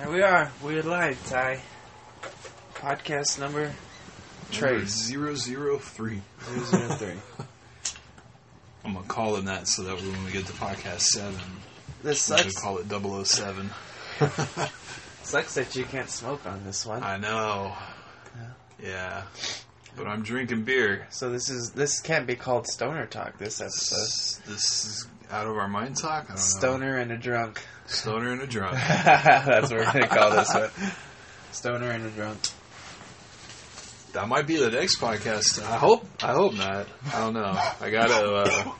Here we are. We're live, Ty. Podcast number Trace. Zero zero three. 003. I'm gonna call him that so that when we get to podcast seven, This we sucks. call it 007. Sucks that you can't smoke on this one. I know. Yeah. But I'm drinking beer. So this is this can't be called stoner talk. This This, episode. this is out of our mind talk. I don't know. Stoner and a drunk. Stoner and a drunk. That's what we're gonna call this one. Stoner and a drunk. That might be the next podcast. I hope. I hope not. I don't know. I gotta. Uh,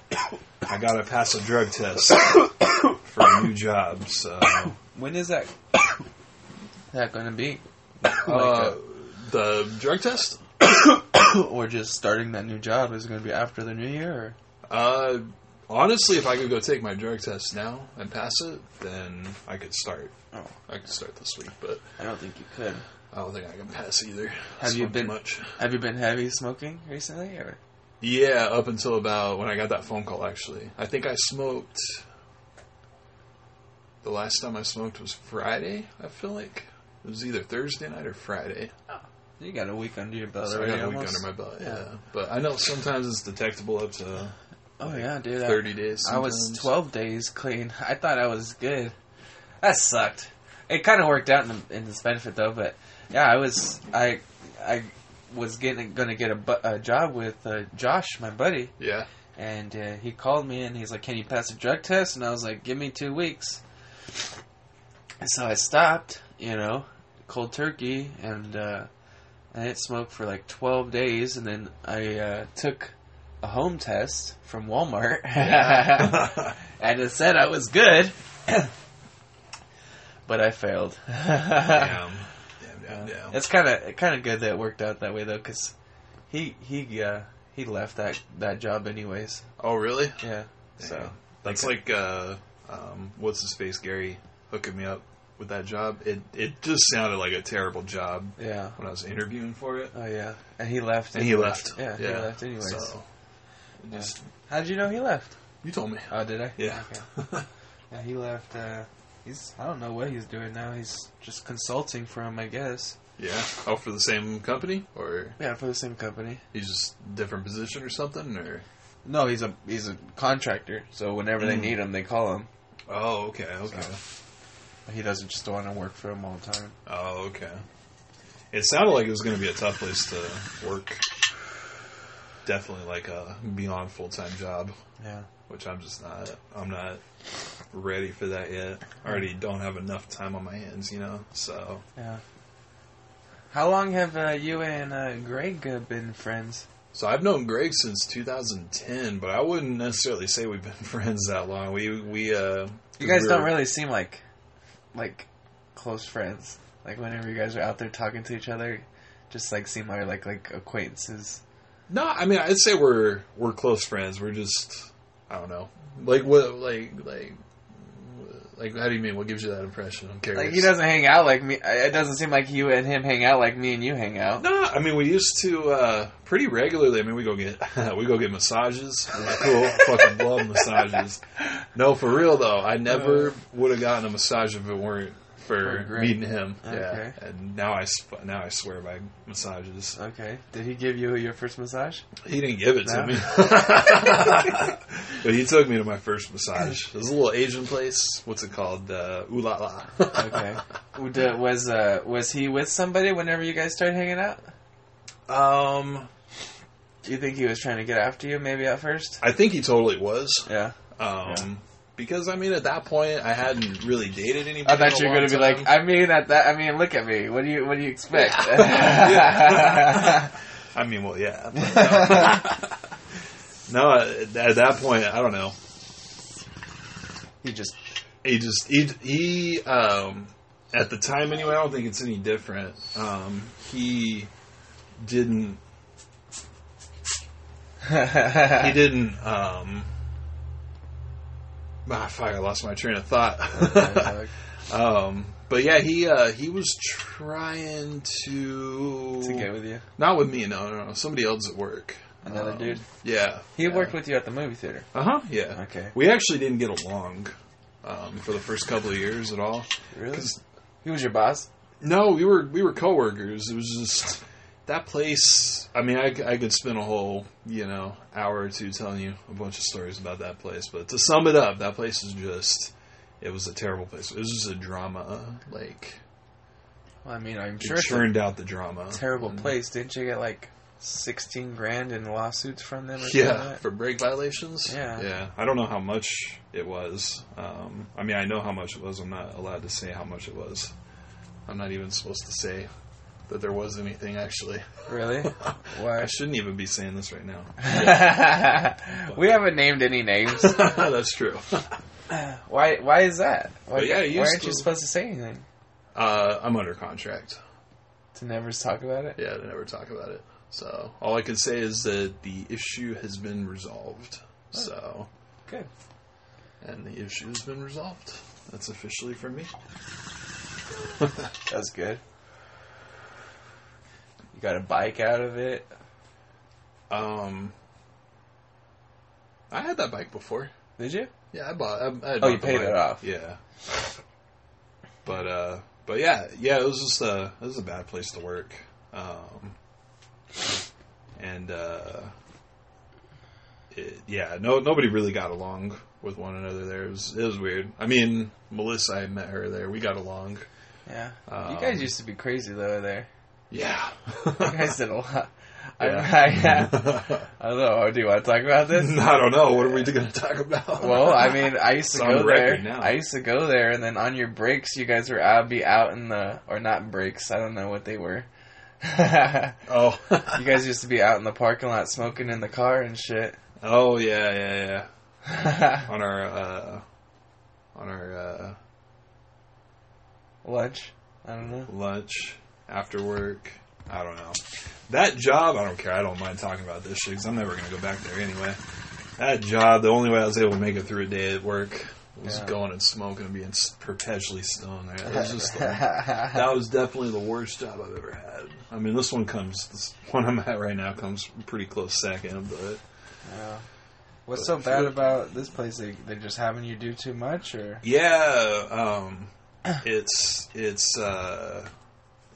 I gotta pass a drug test for a new job. So. When is that? that gonna be? Uh, the drug test? or just starting that new job is gonna be after the new year? Or? Uh, honestly, if I could go take my drug test now and pass it, then I could start. Oh. I could start this week, but I don't think you could. I don't think I can pass either. Have you been- much? Have you been heavy smoking recently? Or Yeah, up until about when I got that phone call. Actually, I think I smoked. The last time I smoked was Friday. I feel like it was either Thursday night or Friday. Oh, you got a week under your belt So I got a week under my belt. Yeah. Yeah. but I know sometimes it's detectable up to Oh yeah, dude. I- thirty days. I was 12 days clean. I thought I was good. That sucked. It kind of worked out in, the, in his benefit though, but yeah, I was I I was getting gonna get a, bu- a job with uh, Josh, my buddy, Yeah. and uh, he called me and he's like, "Can you pass a drug test?" And I was like, "Give me two weeks." And so I stopped, you know, cold turkey, and uh, I didn't smoke for like 12 days, and then I uh, took a home test from Walmart. Yeah. and it said I was good, but I failed. Damn. Damn. Damn. Damn. It's kind of kind of good that it worked out that way though, because he he uh, he left that that job anyways. Oh, really? Yeah. So that's like uh, um, what's his face, Gary, hooking me up with that job. It it just sounded like a terrible job yeah. when I was interviewing for it, Oh yeah. And he left. and he left. Yeah, he left anyways. So, it just How did you know he left? you told me. Oh, did I? Yeah. Okay. Yeah, he left. Uh, he's I don't know what he's doing now. He's just consulting for him, I guess. yeah. Oh, for the same company, or Yeah, for the same company. he's just different position or something, or No, he's a he's a contractor. So whenever they Mm. need him, they call him. oh, okay, okay, He doesn't just want to work for him all the time. oh, okay. It sounded like it was going to be a tough place to work. Definitely like a beyond full time job. Yeah. which I'm just not. I'm not ready for that yet. I already don't have enough time on my hands, you know. So Yeah. How long have uh, you and uh, Greg uh, been friends? so I've known Greg since 2010, but I wouldn't necessarily say we've been friends that long. We we uh You guys don't really seem like like close friends. Like whenever you guys are out there talking to each other, just like seem like like like acquaintances. No, I mean I'd say we're we're close friends. We're just I don't know. Like what like like like how do you mean? What gives you that impression? I'm curious. Like he doesn't hang out like me. It doesn't seem like you and him hang out like me and you hang out. No, I mean we used to uh, pretty regularly. I mean we go get we go get massages. Cool. Fucking love massages. No, for real though, I never would have gotten a massage if it weren't for For meeting him. Okay. Yeah, and now I sp- now I swear by massages. Okay. Did he give you your first massage? He didn't give it No? to me, but he took me to my first massage. It was a little Asian place. What's it called? Uh, Ooh la la. Okay. Uh, was uh, was he with somebody whenever you guys started hanging out? um, Do you think he was trying to get after you maybe at first? I think he totally was. Yeah. Um, Yeah. Because I mean, at that point, I hadn't really dated anybody. I thought you a were gonna be like. I mean, at that, I mean, look at me. What do you, what do you expect? Yeah. I mean, well, yeah. but no, no at, at that point, I don't know. he just, He just he he um at the time anyway. I don't think it's any different. Um, he didn't he didn't um. Ah, fuck! I lost my train of thought. Um, but yeah, he uh, he was trying to to get with you, not with me. No, no, no. Somebody else at work. another Um, dude. Yeah, He yeah. worked with you at the movie theater. Uh huh. Yeah. Okay. We actually didn't get along um, for the first couple of years at all. Really? He was your boss. No, we were we were coworkers. It was just that place. I mean, I, I could spend a whole you know hour or two telling you a bunch of stories about that place. But to sum it up, that place is just it was a terrible place. It was just a drama. Like Well, I mean, I'm it sure it's a churned out the drama. terrible And- place. Didn't you get like sixteen grand in lawsuits from them? Or Yeah, like for brake violations. Yeah. yeah. I don't know how much it was. Um, I mean, I know how much it was. I'm not allowed to say how much it was. I'm not even supposed to say that there was anything actually. Really? Why? I shouldn't even be saying this right now. we haven't named any names. That's true. Why? Why is that? Why, yeah, why aren't you supposed to say anything? Uh, I'm under contract. To never talk about it? Yeah, to never talk about it. So all I can say is that the issue has been resolved. So Good. and the issue has been resolved. That's officially from me. That's good. You got a bike out of it. Um, I had that bike before. Did you? Yeah, I bought. I, I had Oh, you bought the paid bike. it off. Yeah. But uh, but yeah, yeah, it was just a it was a bad place to work. Um, and uh, it, yeah, no, nobody really got along with one another there. It was it was weird. I mean, Melissa, I met her there. We got along. Yeah. Um, you guys used to be crazy though. There. Yeah. I said did a lot. I, Yeah. I, I don't know. Do you want to talk about this? I don't know. What are we going to talk about? Well, I mean, I used to go there. now. I used to go there, and then on your breaks, you guys were out, be out in the or not breaks. I don't know what they were. Oh, you guys used to be out in the parking lot smoking in the car and shit. oh yeah, yeah, yeah. On our uh, on our uh, lunch. I don't know. lunch after work. I don't know. That job, I don't care. I don't mind talking about this shit because I'm never going to go back there anyway. That job, the only way I was able to make it through a day at work was Yeah. going and smoking and being perpetually stoned was just like, that was definitely the worst job I've ever had. I mean, this one comes, this one I'm at right now comes pretty close second, but Yeah. What's But so bad about this place? They they're just having you do too much, or Yeah, um, it's it's uh,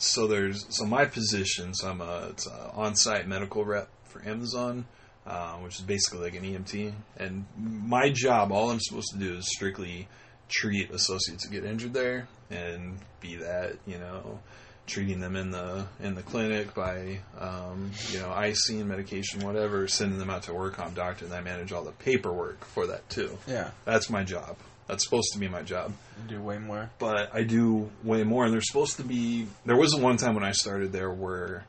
so there's so my position. So I'm a it's a on-site medical rep for Amazon, uh, which is basically like an EMT. And my job, all I'm supposed to do is strictly treat associates that get injured there, and be that you know treating them in the in the clinic by um, you know icing medication whatever sending them out to work comp doctor and I manage all the paperwork for that too yeah, that's my job that's supposed to be my job you do way more. but I do way more. And there's supposed to be. There was one time when I started there where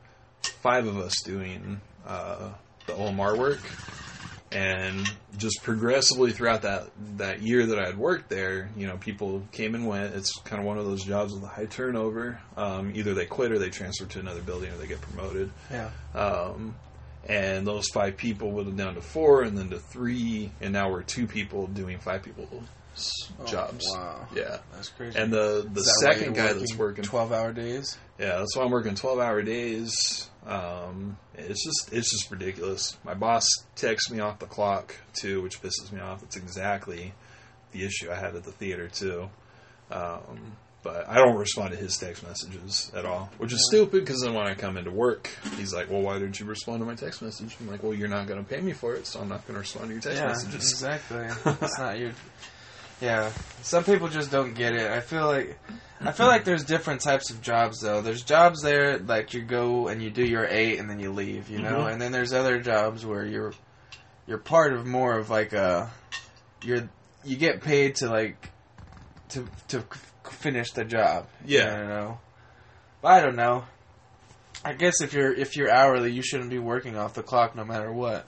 five of us doing uh, the OMR work, and just progressively throughout that that year that I had worked there, you know, people came and went. It's kind of one of those jobs with a high turnover. Um, either they quit or they transfer to another building or they get promoted. Yeah, Um, and those five people went down to four, and then to three, and now we're two people doing five people's Oh, jobs. Wow, Yeah. that's crazy. And the the second guy that's working, twelve hour days. yeah, that's why I'm working twelve hour days. Um, it's just it's just ridiculous. My boss texts me off the clock too, which pisses me off. It's exactly the issue I had at the theater too. Um, but I don't respond to his text messages at all, which is stupid because then when I come into work, he's like, "Well, why didn't you respond to my text message?" I'm like, "Well, you're not going to pay me for it, so I'm not going to respond to your text yeah, messages." exactly. it's not your. Yeah, some people just don't get it. I feel like, I feel like there's different types of jobs though. There's jobs there like you go and you do your eight and then you leave, you know. Mhm. And then there's other jobs where you're, you're part of more of like a, you're you get paid to like, to to finish the job. Yeah. you know. But I don't know. I guess if you're if you're hourly, you shouldn't be working off the clock no matter what.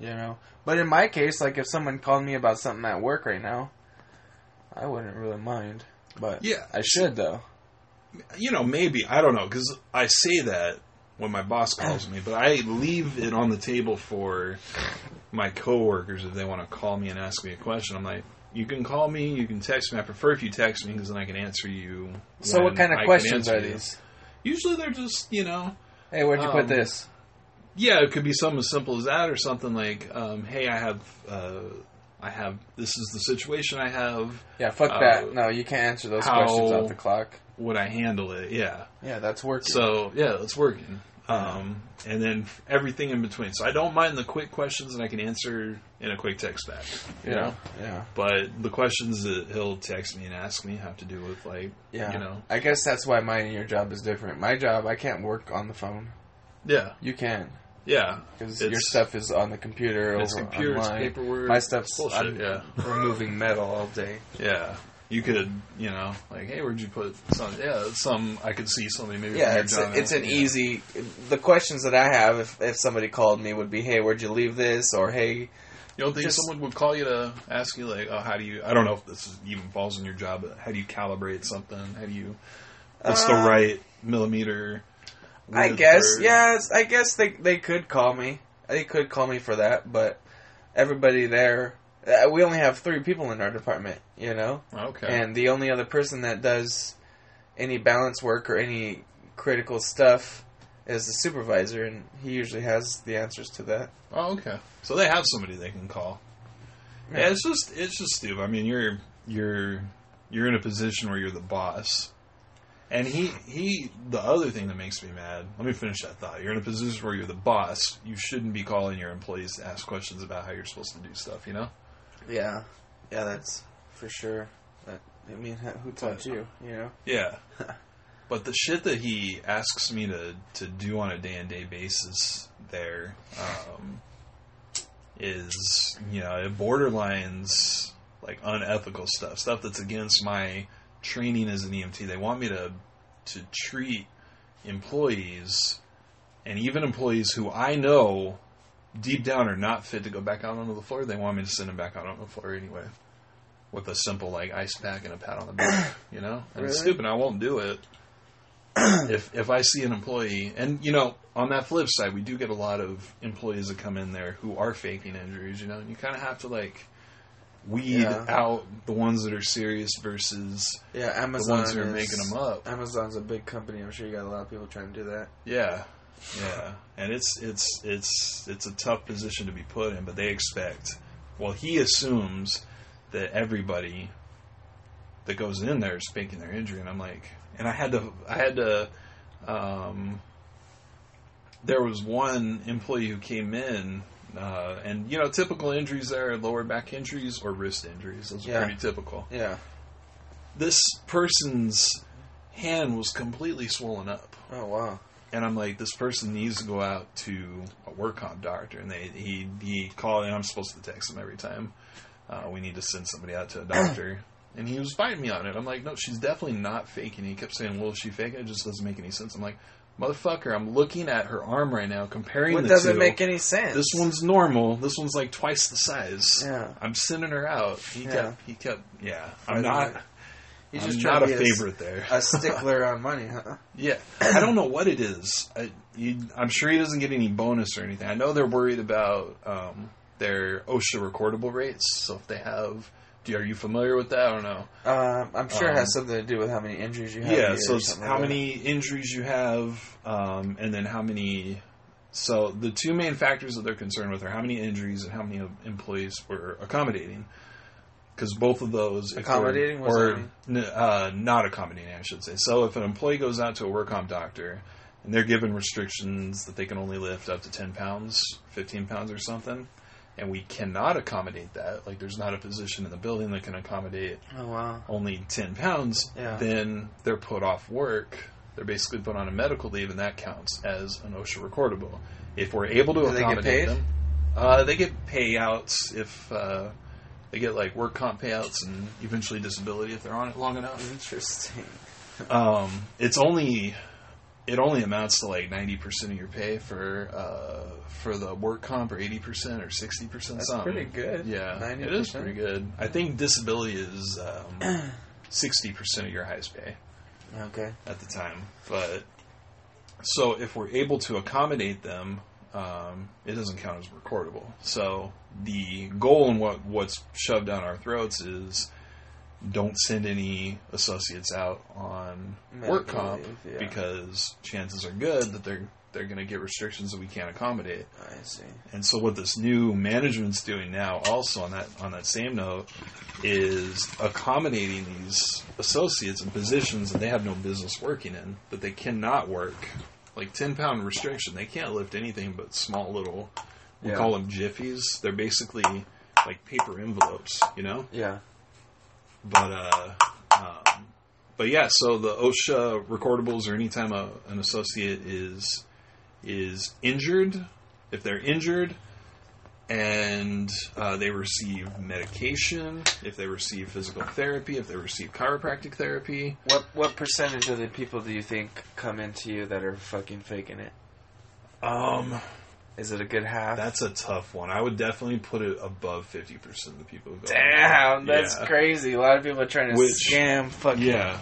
You know. But in my case, like if someone called me about something at work right now, I wouldn't really mind. But Yeah. I should though. you know, maybe I don't know because I say that when my boss calls me, but I leave it on the table for my coworkers if they want to call me and ask me a question. I'm like, you can call me, you can text me. I prefer if you text me because then I can answer you. So what kind of I questions are you. these? Usually they're just you know, Hey, where'd you put Um, this? yeah, it could be something as simple as that or something like, um, hey, I have uh, I have this is the situation I have. Yeah, fuck Uh, that. No, you can't answer those questions off the clock. Would I handle it? Yeah. Yeah, that's working. So yeah, it's working. Um, and then everything in between. So I don't mind the quick questions that I can answer in a quick text back. You yeah, know, yeah, but the questions that he'll text me and ask me have to do with like, yeah. you know, I guess that's why mine and your job is different. My job, I can't work on the phone. yeah, You can yeah, because your stuff is on the computer it's over computer, it's paperwork, My stuff's bullshit. I'm yeah, removing metal all day. yeah. You could, you know, like, hey, where'd you put some? Yeah, some. I could see something maybe. Yeah, it's a, it's an Yeah. easy. The questions that I have, if if somebody called me, would be, "Hey, where'd you leave this?" or "Hey, You don't think just- someone would call you to ask you like, oh, how do you? I don't know if this is, even falls in your job, but how do you calibrate something? How do you? What's the Uh, right millimeter? I guess, or- yeah, I guess they they could call me. They could call me for that, but everybody there, uh, Uh, we only have three people in our department, you know, Okay. and the only other person that does any balance work or any critical stuff is the supervisor, and he usually has the answers to that. oh, okay. So they have somebody they can call. Yeah. Yeah. it's just it's just stupid. I mean, you're you're you're in a position where you're the boss. And he he the other thing that makes me mad. Let me finish that thought. You're in a position where you're the boss. You shouldn't be calling your employees to ask questions about how you're supposed to do stuff. You know. Yeah, yeah, that's for sure. That I mean, who taught you? You know. Yeah. but the shit that he asks me to, to do on a day and day basis there um, is, you know, it borderlines like unethical stuff, stuff that's against my training as an EMT. They want me to to treat employees and even employees who I know deep down are not fit to go back out onto the floor. They want me to send them back out on the floor anyway with a simple like ice pack and a pat on the back, you know. And it's stupid. I won't do it. if if I see an employee, and you know, on that flip side, we do get a lot of employees that come in there who are faking injuries. You know, and you kind of have to like weed Yeah. out the ones that are serious versus Yeah, Amazon the ones who are is- making them up. Amazon's a big company. I'm sure you got a lot of people trying to do that. Yeah, yeah, and it's it's it's it's a tough position to be put in, but they expect. Well, he assumes that everybody that goes in there is faking their injury, and I'm like, and I had to, I had to. Um, there was one employee who came in, uh, and you know, typical injuries there are lower back injuries or wrist injuries. Those are Yeah. pretty typical. Yeah. This person's hand was completely swollen up Oh wow. And I'm like, this person needs to go out to a work comp doctor, and they he he called, and I'm supposed to text him every time. Uh, we need to send somebody out to a doctor, and he was fighting me on it. I'm like, no, she's definitely not faking. He kept saying, well, is she faking? It just doesn't make any sense. I'm like, motherfucker, I'm looking at her arm right now, comparing What the doesn't two. make any sense? This one's normal. This one's like twice the size. Yeah. I'm sending her out. He Yeah. kept. He kept. Yeah. I'm Right, not. right. He's I'm just not trying a to be favorite there. A, a stickler on money, huh? Yeah, I don't know what it is. I, you, I'm sure he doesn't get any bonus or anything. I know they're worried about um, their OSHA recordable rates. So if they have, do are you familiar with that? I don't know. Um, I'm sure it Um, has something to do with how many injuries you have. Yeah, so it's how like many injuries you have, um, and then how many. So the two main factors that they're concerned with are how many injuries and how many employees we're accommodating. Because both of those, Accommodating? Or uh, not accommodating, I should say. So if an employee goes out to a work comp doctor and they're given restrictions that they can only lift up to ten pounds, fifteen pounds, or something, and we cannot accommodate that, like there's not a position in the building that can accommodate Oh wow. only 10 pounds, Yeah. then they're put off work. They're basically put on a medical leave, and that counts as an OSHA recordable. If we're able to Do they get accommodate paid? them, uh, they get payouts if uh, they get like work comp payouts and eventually disability if they're on it long enough. Interesting. Um, it's only it only amounts to like ninety percent of your pay for uh, for the work comp, or eighty percent, or sixty percent. That's something. pretty good. Yeah, 90%. it is pretty good. I think disability is um, sixty percent of your highest pay Okay. at the time. But so if we're able to accommodate them, um, it doesn't count as recordable. So the goal and what what's shoved down our throats is don't send any associates out on work comp leave, yeah. because chances are good that they're they're going to get restrictions that we can't accommodate. I see. And so what this new management's doing now, also on that on that same note, is accommodating these associates in positions that they have no business working in, that they cannot work. Like ten pound restriction, they can't lift anything but small little. We Yeah. call them jiffies. They're basically like paper envelopes, you know. Yeah. But uh, um, but yeah. So the OSHA recordables, or anytime a, an associate is is injured, if they're injured and uh, they receive medication, if they receive physical therapy, if they receive chiropractic therapy, What what percentage of the people do you think come into you that are fucking faking it? um, Is it a good half? that's a tough one. I would definitely put it above fifty percent of the people who go. Damn, that's Yeah. crazy. A lot of people are trying to Which- scam fucking Yeah,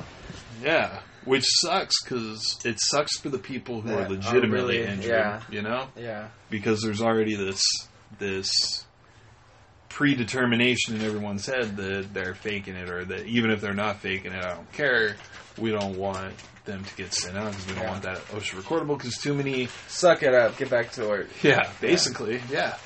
yeah. Which sucks because it sucks for the people who That are are legitimately really- injured. yeah. You know, Yeah. because there's already this this predetermination in everyone's head that they're faking it, or that even if they're not faking it, I don't care. We don't want them to get sent out because we don't Yeah. want that OSHA recordable because too many. Suck it up. Get back to work. Yeah, basically, yeah.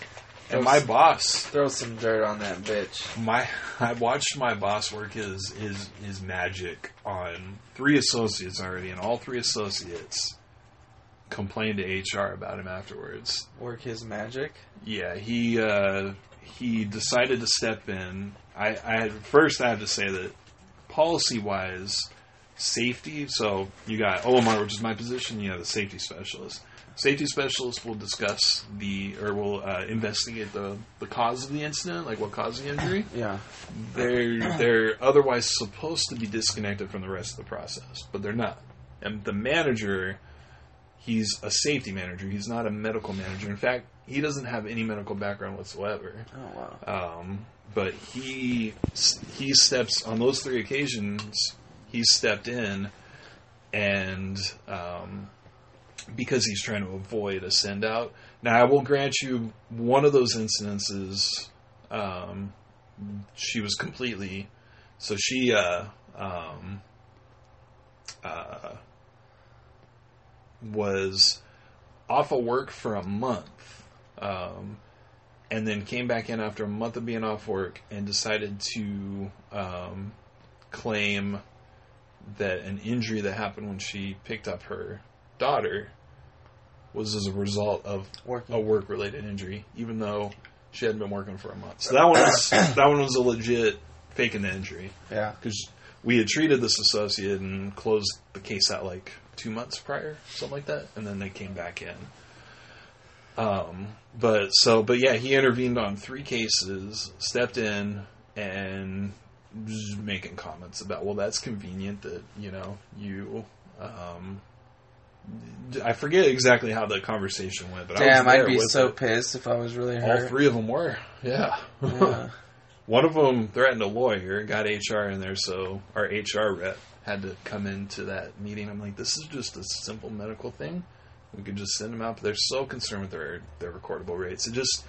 And Those- my boss, Throw some dirt on that bitch. my I watched my boss work his his his magic on three associates already, and all three associates complained to HR about him afterwards. Work his magic. Yeah, he uh, he decided to step in. I, I first I have to say that policy wise, safety. So you got OMR, which is my position. You have the safety specialist. Safety specialist will discuss the or will uh, investigate the the cause of the incident, like what caused the injury. Yeah. They're they're otherwise supposed to be disconnected from the rest of the process, but they're not. And the manager, he's a safety manager. He's not a medical manager. In fact, he doesn't have any medical background whatsoever. Oh wow. Um, but he he steps on those three occasions. He stepped in, and um, because he's trying to avoid a send out. Now, I will grant you one of those incidences. Um, she was completely so she uh, um, uh, was off of work for a month. Um, and then came back in after a month of being off work and decided to um, claim that an injury that happened when she picked up her daughter was as a result of Working. a work related injury, even though she hadn't been working for a month. So that one was that one was a legit faking the injury Yeah. because we had treated this associate and closed the case out like two months prior, something like that, and then they came back in. Um, but so, but yeah, he intervened on three cases, stepped in, and was making comments about, well, that's convenient that you know you. Um, I forget exactly how the conversation went, but I Damn, there I'd be so it. pissed if I was really All three of them were, yeah. Yeah. One of them threatened a lawyer, got HR in there, so our HR rep had to come into that meeting. I'm like, this is just a simple medical thing. We could just send them out, but they're so concerned with their their recordable rates. It just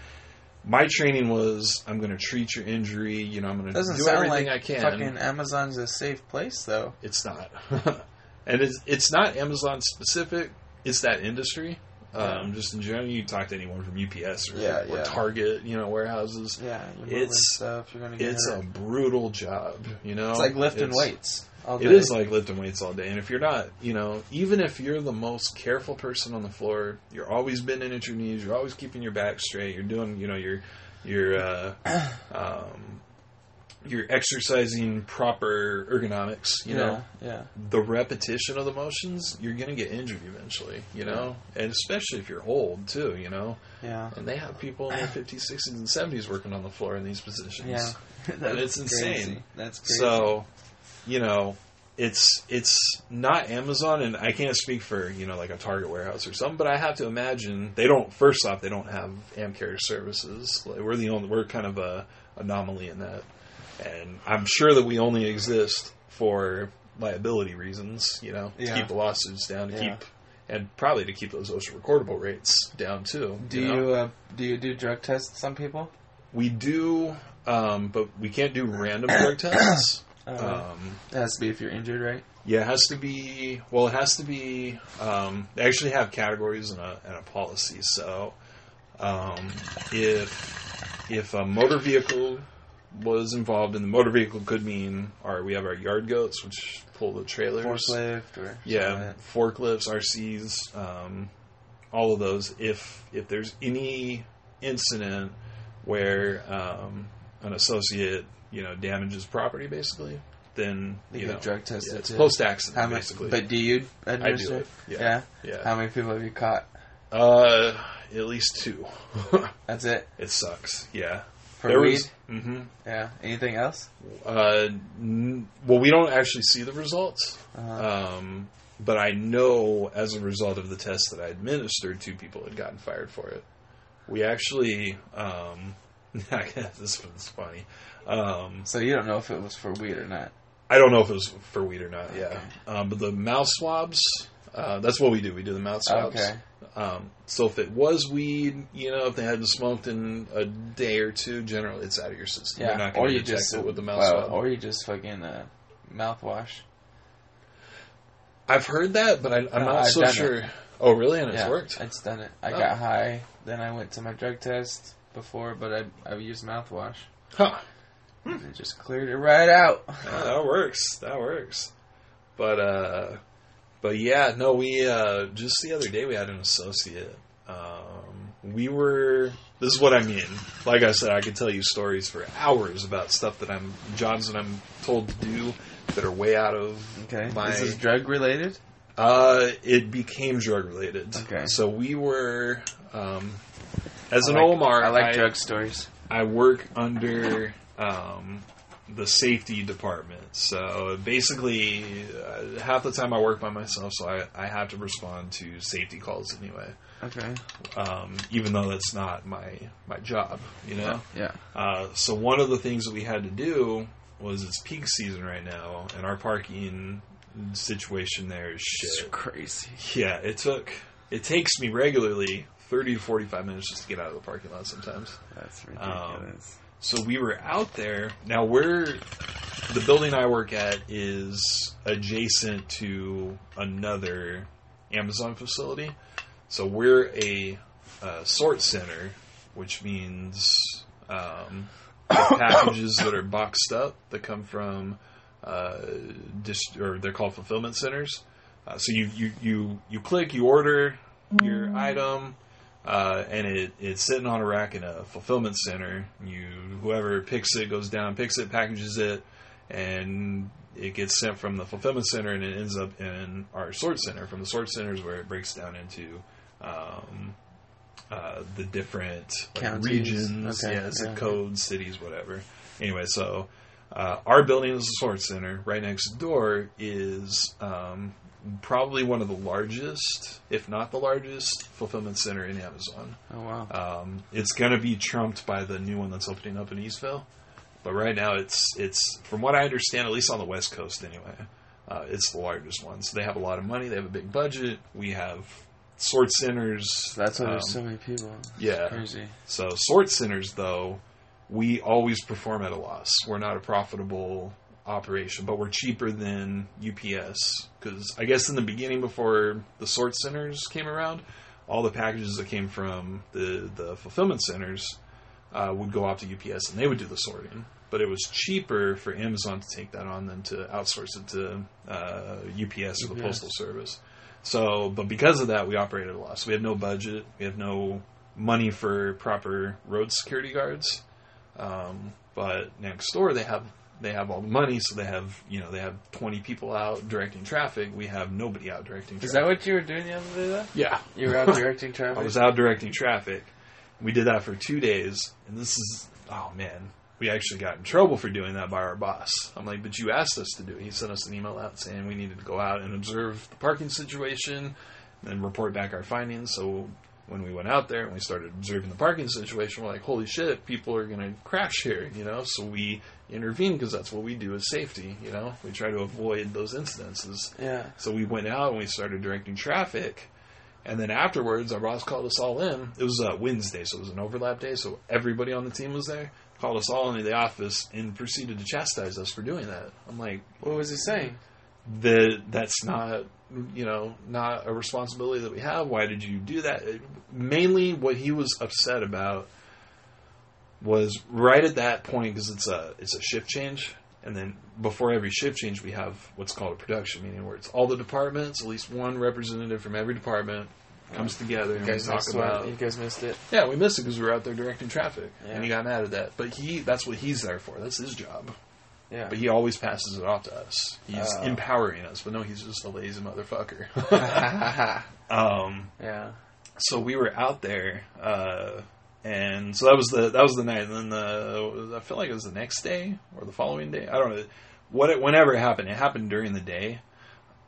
my training was I'm going to treat your injury. You know, I'm going to Doesn't do everything like I can. fucking Amazon's a safe place though. It's not, and it's it's not Amazon specific. It's that industry. Um, just in general, you talk to anyone from UPS or, Yeah, or yeah. Target, you know, warehouses. Yeah, you're It's- stuff. You're gonna get It's hurt. a brutal job, you know. it's like lifting It's- weights. All It is like lifting weights all day, and if you're not, you know, even if you're the most careful person on the floor, you're always bending at your knees, you're always keeping your back straight, you're doing, you know, you're you're uh, um, you're exercising proper ergonomics, you yeah, know, yeah. the repetition of the motions, you're gonna get injured eventually, you know, and especially if you're old too, you know, Yeah. and they have people in their 50s, 60s, and 70s working on the floor in these positions. Yeah. And it's That's insane. crazy. That's crazy. So, you know, it's it's not Amazon, and I can't speak for you know like a Target warehouse or something, but I have to imagine they don't. First off, they don't have Amcare services. Like, we're the only. We're kind of a anomaly in that, and I'm sure that we only exist for liability reasons. You know, to Yeah. keep the lawsuits down, to Yeah. keep. And probably to keep those OSHA recordable rates down too. do know? you uh, do you do drug tests on people? We do, um, but we can't do random drug tests. Uh, Um, it has to be if you're injured, right? yeah, it has to be. Well, it has to be. Um, they actually have categories and a, and a policy. So, um, if if a motor vehicle was involved, and the motor vehicle could mean, our we have our yard goats, which pull the trailers. Forklift or Yeah, like forklifts, RCs, um, all of those. If if there's any incident where um, an associate, you know, damages property, basically, then you get know, drug tested yeah, it's post accident basically. But do you I administer? do it. Yeah, Yeah. yeah. How many people have you caught? Uh, at least two. That's it it sucks. Yeah. for There weed. was- mhm. Yeah. Anything else? Uh, n- well, we don't actually see the results. Uh, Um, but I know as a result of the test that I administered, two people had gotten fired for it. We actually, um, I this one's funny. Um, so you don't know if it was for weed or not. I don't know if it was for weed or not. Yeah, um, but the mouth swabs. Uh, that's what we do. We do the mouth swabs. Okay. Um, so if it was weed, you know, if they hadn't smoked in a day or two, generally it's out of your system. You're Yeah. not Or going you just it with the mouth well, swab. or you just fucking uh, mouthwash. I've heard that, but I, I'm No, not I've so sure. Oh, really? And it's yeah, worked. It's done it. I Oh. got high, then I went to my drug test before, but I I used mouthwash. Huh. And it just cleared it right out. Yeah, that works. That works. But uh but yeah, no, we uh just the other day we had an associate. Um we were this is what I mean. Like I said, I could tell you stories for hours about stuff that I'm jobs that I'm told to do that are way out of Okay. my Is this drug related? uh it became drug related. Okay. So we were um as I an like, OMR I like drug stories. I work under um, the safety department. So basically, uh, half the time I work by myself, so I, I have to respond to safety calls anyway, Okay. um, even though that's not my my job, you know. Yeah. Uh, so one of the things that we had to do was it's peak season right now, and our parking situation there is It's shit. crazy. Yeah, it took it takes me regularly thirty to forty five minutes just to get out of the parking lot sometimes. That's Um, ridiculous. So we were out there. Now we're the building I work at is adjacent to another Amazon facility. So we're a uh, sort center, which means um, the packages that are boxed up that come from uh, dis- or they're called fulfillment centers. Uh, so you, you you you click, you order your item, uh, and it, it's sitting on a rack in a fulfillment center. You whoever picks it goes down, picks it, packages it, and it gets sent from the fulfillment center, and it ends up in our sort center. From the sort center is where it breaks down into um, uh, the different like, regions, Okay, yeah, zip okay. codes, cities, whatever. Anyway, so uh, our building is a sort center. Right next door is um, probably one of the largest, if not the largest, fulfillment center in Amazon. Oh wow. Um, it's going to be trumped by the new one that's opening up in Eastvale, but right now it's it's from what I understand, at least on the West Coast anyway, uh, it's the largest one. So they have a lot of money, they have a big budget. We have sort centers. That's why um, there's so many people. Yeah. Crazy. So sort centers, though, we always perform at a loss. We're not a profitable operation, but we're cheaper than UPS because I guess in the beginning, before the sort centers came around, all the packages that came from the the fulfillment centers uh, would go off to UPS and they would do the sorting. But it was cheaper for Amazon to take that on than to outsource it to uh, UPS or the UPS. Postal Service. So, but because of that, we operate at a loss. We have no budget. We have no money for proper road security guards. Um, but next door, they have they have all the money, so they have you know they have twenty people out directing traffic. We have nobody out directing. Traffic. Is that what you were doing the other day? Though? Yeah, You were out directing traffic. I was out directing traffic. We did that for two days, and this is oh man, we actually got in trouble for doing that by our boss. I'm like, but you asked us to do it. He sent us an email out saying we needed to go out and observe the parking situation, and report back our findings. So when we went out there and we started observing the parking situation, we're like, holy shit, people are going to crash here, you know. So we intervene because that's what we do as safety, you know. We try to avoid those incidences. Yeah. So we went out and we started directing traffic. And then afterwards, our boss called us all in. It was uh, Wednesday, so it was an overlap day. So everybody on the team was there. called us all into the office and proceeded to chastise us for doing that. I'm like, What was he saying? that that's not you know not a responsibility that we have why did you do that mainly what he was upset about was right at that point because it's a it's a shift change and then before every shift change we have what's called a production meeting where it's all the departments at least one representative from every department comes together and we talk about. You guys missed it. yeah we missed it because we were out there directing traffic Yeah. and he got mad at that but he that's what he's there for that's his job Yeah. but he always passes it off to us. He's Oh. empowering us, but no, he's just a lazy motherfucker. yeah. um, so we were out there, uh, and so that was the that was the night. And then the I feel like it was the next day or the following day. I don't know what it, whenever it happened. It happened during the day,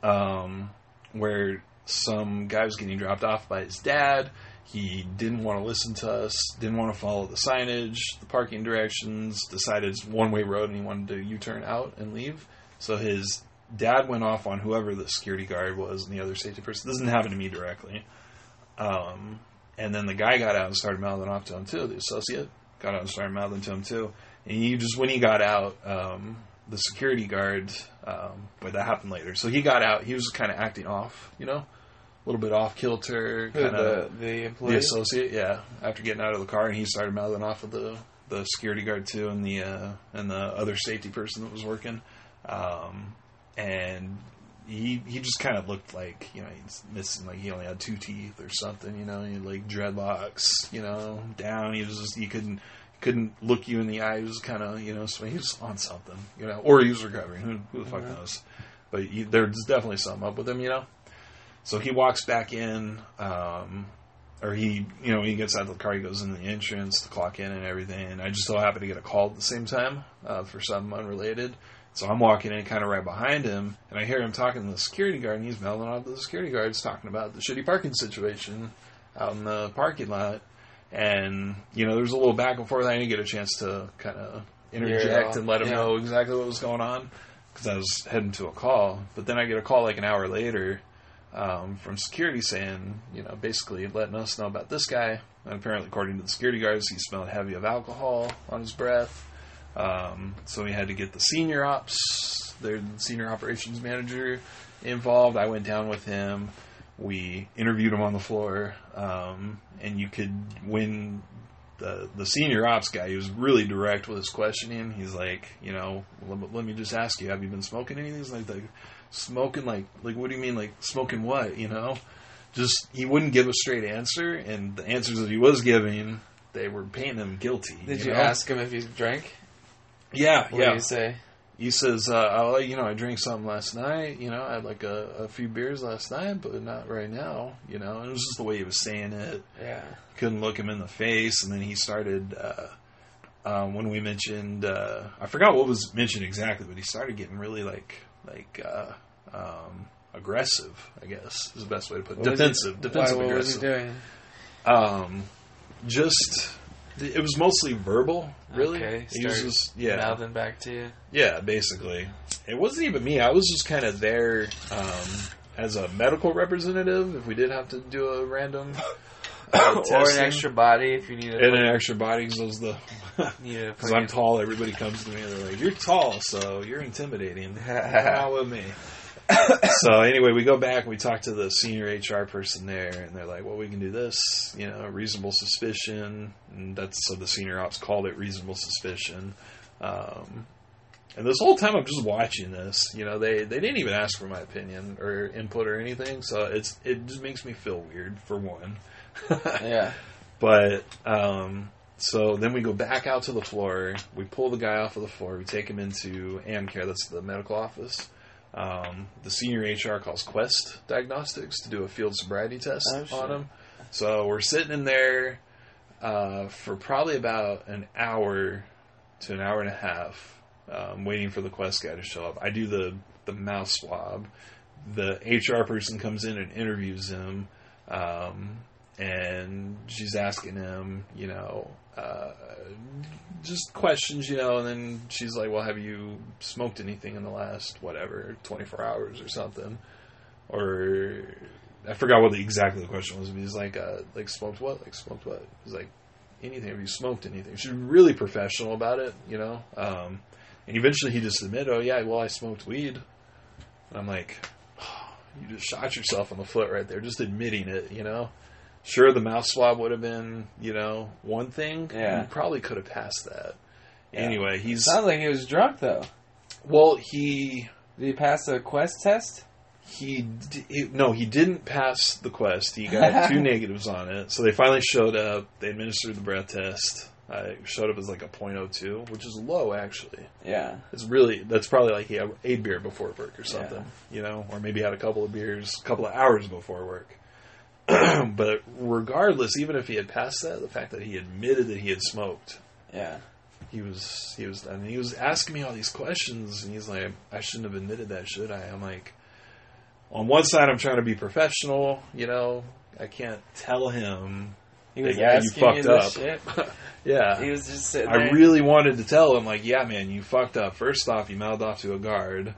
um, where some guy was getting dropped off by his dad. He didn't want to listen to us, didn't want to follow the signage, the parking directions, decided it's one way road and he wanted to U turn out and leave. So his dad went off on whoever the security guard was and the other safety person. This didn't happen to me directly. Um, and then the guy got out and started mouthing off to him too. The associate got out and started mouthing to him too. And he just when he got out, um, the security guard, um, but that happened later. So he got out. He was kind of acting off, you know, a little bit off kilter, kind of the the the employee. associate. Yeah, after getting out of the car, and he started mouthing off with the the security guard too, and the uh, and the other safety person that was working. Um, and he he just kind of looked like you know he's missing like he only had two teeth or something. You know, he had like dreadlocks. You know, down. He was just he couldn't couldn't look you in the eye. He was kind of you know so he was on something. You know, or he was recovering. Who, who the fuck Mhm. knows? But he, there's definitely something up with him. You know. So he walks back in, um, or he, you know, he gets out of the car, he goes in the entrance to clock in and everything. And I just so happen to get a call at the same time uh, for something unrelated. So I'm walking in kind of right behind him, and I hear him talking to the security guard, and he's mouthing off to the security guards talking about the shitty parking situation out in the parking lot. And, you know, there's a little back and forth. I didn't get a chance to kind of interject and let him yeah. know exactly what was going on because I was heading to a call. But then I get a call like an hour later um, from security saying, you know, basically letting us know about this guy. And apparently, according to the security guards, he smelled heavy of alcohol on his breath. Um, so we had to get the senior ops, their senior operations manager, involved. I went down with him. We interviewed him on the floor, um, and you could when the the senior ops guy he was really direct with his questioning. He's like, you know, let, let me just ask you, have you been smoking anything? He's like, like smoking, like like what do you mean, like smoking what? You know, just he wouldn't give a straight answer, and the answers that he was giving, they were painting him guilty. Did you, know? ask him if he drank? Yeah, What yeah. did you say? He says, uh, "I'll let you know. I drank something last night. You know, I had like a, a few beers last night, but not right now. You know." And it was just the way he was saying it. Yeah. Couldn't look him in the face, and then he started. Uh, um, when we mentioned, uh, I forgot what was mentioned exactly, but he started getting really like like uh, um, aggressive. I guess is the best way to put it. What Defensive, defensive, why, what aggressive. was he doing? Um, just it was mostly verbal, really. Okay, He was just yeah, Mouthing back to you. yeah, basically. It wasn't even me. I was just kind of there um, as a medical representative. If we did have to do a random uh, or an extra body if you needed. and an extra body because the because I'm tall. Everybody comes to me and they're like, "You're tall, so you're intimidating." Not with me. so anyway, we go back. and We talk to the senior HR person there, and they're like, "Well, we can do this. You know, reasonable suspicion." And that's so the senior ops called it reasonable suspicion. Um, and this whole time, I'm just watching this. You know, they they didn't even ask for my opinion or input or anything. So it's it just makes me feel weird for one. Yeah. But um, so then we go back out to the floor. We pull the guy off of the floor. We take him into AmCare. That's the medical office. Um, the senior HR calls Quest Diagnostics to do a field sobriety test Oh, on him. So we're sitting in there uh, for probably about an hour to an hour and a half, um, waiting for the Quest guy to show up. I do the the mouth swab. The HR person comes in and interviews him. Um, and she's asking him, you know, uh, just questions, you know, and then she's like, "Well, have you smoked anything in the last whatever 24 hours or something?" Or I forgot what the exactly the question was. But he's like, uh, "Like smoked what? Like smoked what?" He's like, anything? Have you smoked anything?" She's really professional about it, you know. Um, and eventually, he just admitted, "Oh yeah, well, I smoked weed." And I'm like, oh, "You just shot yourself in the foot right there, just admitting it," you know. Sure, the mouth swab would have been, you know, one thing. Yeah. you probably could have passed that. Yeah. Anyway, he's Sounds like he was drunk though. well, he Did he pass the quest test? he, d- he no he didn't pass the quest he got two negatives on it so they finally showed up they administered the breath test it showed up as like a .02 which is low actually Yeah. it's really that's probably like he had a beer before work or something you know or maybe had a couple of beers a couple of hours before work but regardless even if he had passed that the fact that he admitted that he had smoked Yeah. he was he was I and he was asking me all these questions and he's like I shouldn't have admitted that should I I'm like on one side I'm trying to be professional you know I can't tell him He was you asking you, fucked up. shit. yeah He was just sitting I really wanted to tell him like yeah man you fucked up first off you mouthed off to a guard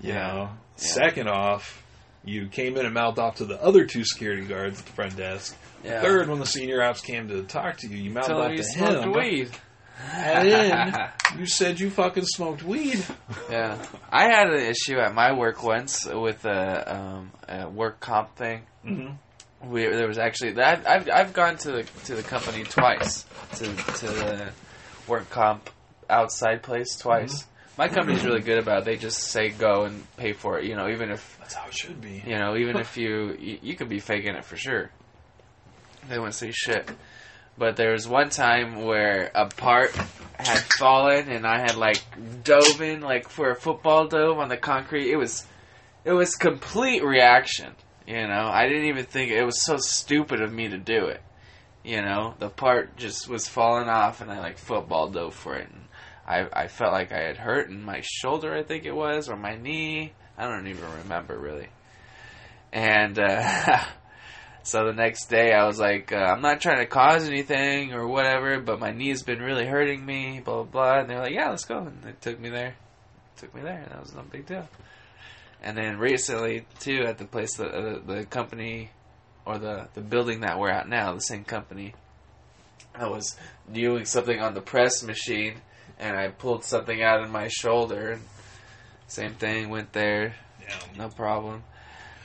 you Yeah. know Yeah. second off you came in and mouthed off to the other two security guards at the front desk yeah. third when the senior ops came to talk to you you mouthed off to him weed. and then you said you fucking smoked weed Yeah, I had an issue at my work once with a, um, a work comp thing. mm-hmm. We, there was actually I've, I've I've gone to the to the company twice to to the work comp outside place twice. My company's really good about it. They just say go and pay for it. You know, even if That's how it should be. you know, even if you, you you could be faking it for sure. They wouldn't say shit. But there was one time where a part had fallen and I had like dove in like for a football dove on the concrete. It was it was complete reaction. You know, I didn't even think it was so stupid of me to do it. You know, the part just was falling off and I like football dove for it. And I I felt like I had hurt in my shoulder, I think it was, or my knee. I don't even remember really. And uh, so the next day, I was like, uh, I'm not trying to cause anything or whatever, but my knee's been really hurting me, blah blah blah. And they were like, Yeah, let's go. And they took me there, took me there, and that was no big deal. And then recently, too, at the place, the uh, the company or the the building that we're at now, the same company, I was doing something on the press machine, and I pulled something out in my shoulder. And same thing, went there, Yeah. no problem.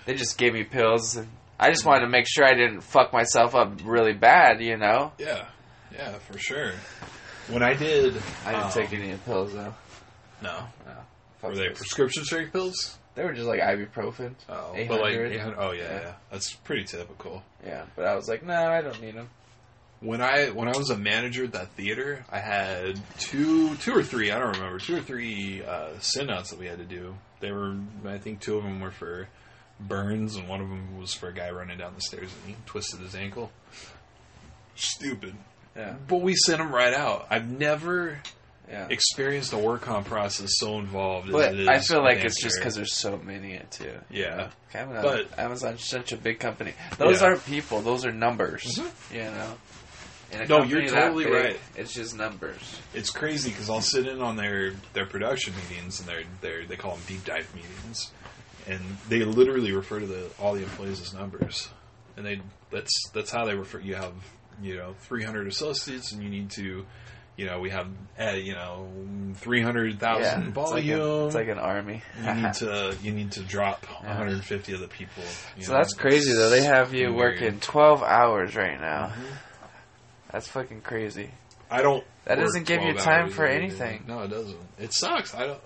They just gave me pills, and I just wanted to make sure I didn't fuck myself up really bad, you know. Yeah. Yeah, for sure. When I did, I didn't um, take any pills though. No. Fuck Were they those. prescription strength pills? They were just like ibuprofen. Oh, but like, oh yeah, Yeah. yeah, that's pretty typical. Yeah, but I was like, no, I don't need them. When I when I was a manager at that theater, I had two two or three, I don't remember, two or three uh, sit outs that we had to do. They were, I think, two of them were for burns, and one of them was for a guy running down the stairs and he twisted his ankle. Stupid. Yeah, But we sent him right out. I've never yeah. experienced a work on process so involved But as it is. I feel like it's just because there's so many of too. Yeah. Amazon, But- Amazon's such a big company. Those Yeah. aren't people; those are numbers. Mhm. You know. No, you're totally big, right. It's just numbers. It's crazy because I'll sit in on their their production meetings and their their they call them deep dive meetings, and they literally refer to the all the employees as numbers, and they that's that's how they refer. You have you know 300 associates, and you need to. You know, we have, uh, you know, three hundred thousand like, volume. a, it's like an army. you need to you need to drop Yeah. 150 of the people. you so know, that's crazy though. They have you working twelve hours right now. Mhm. That's fucking crazy. I don't. That doesn't give you time for anything. No, it doesn't. It sucks. I don't.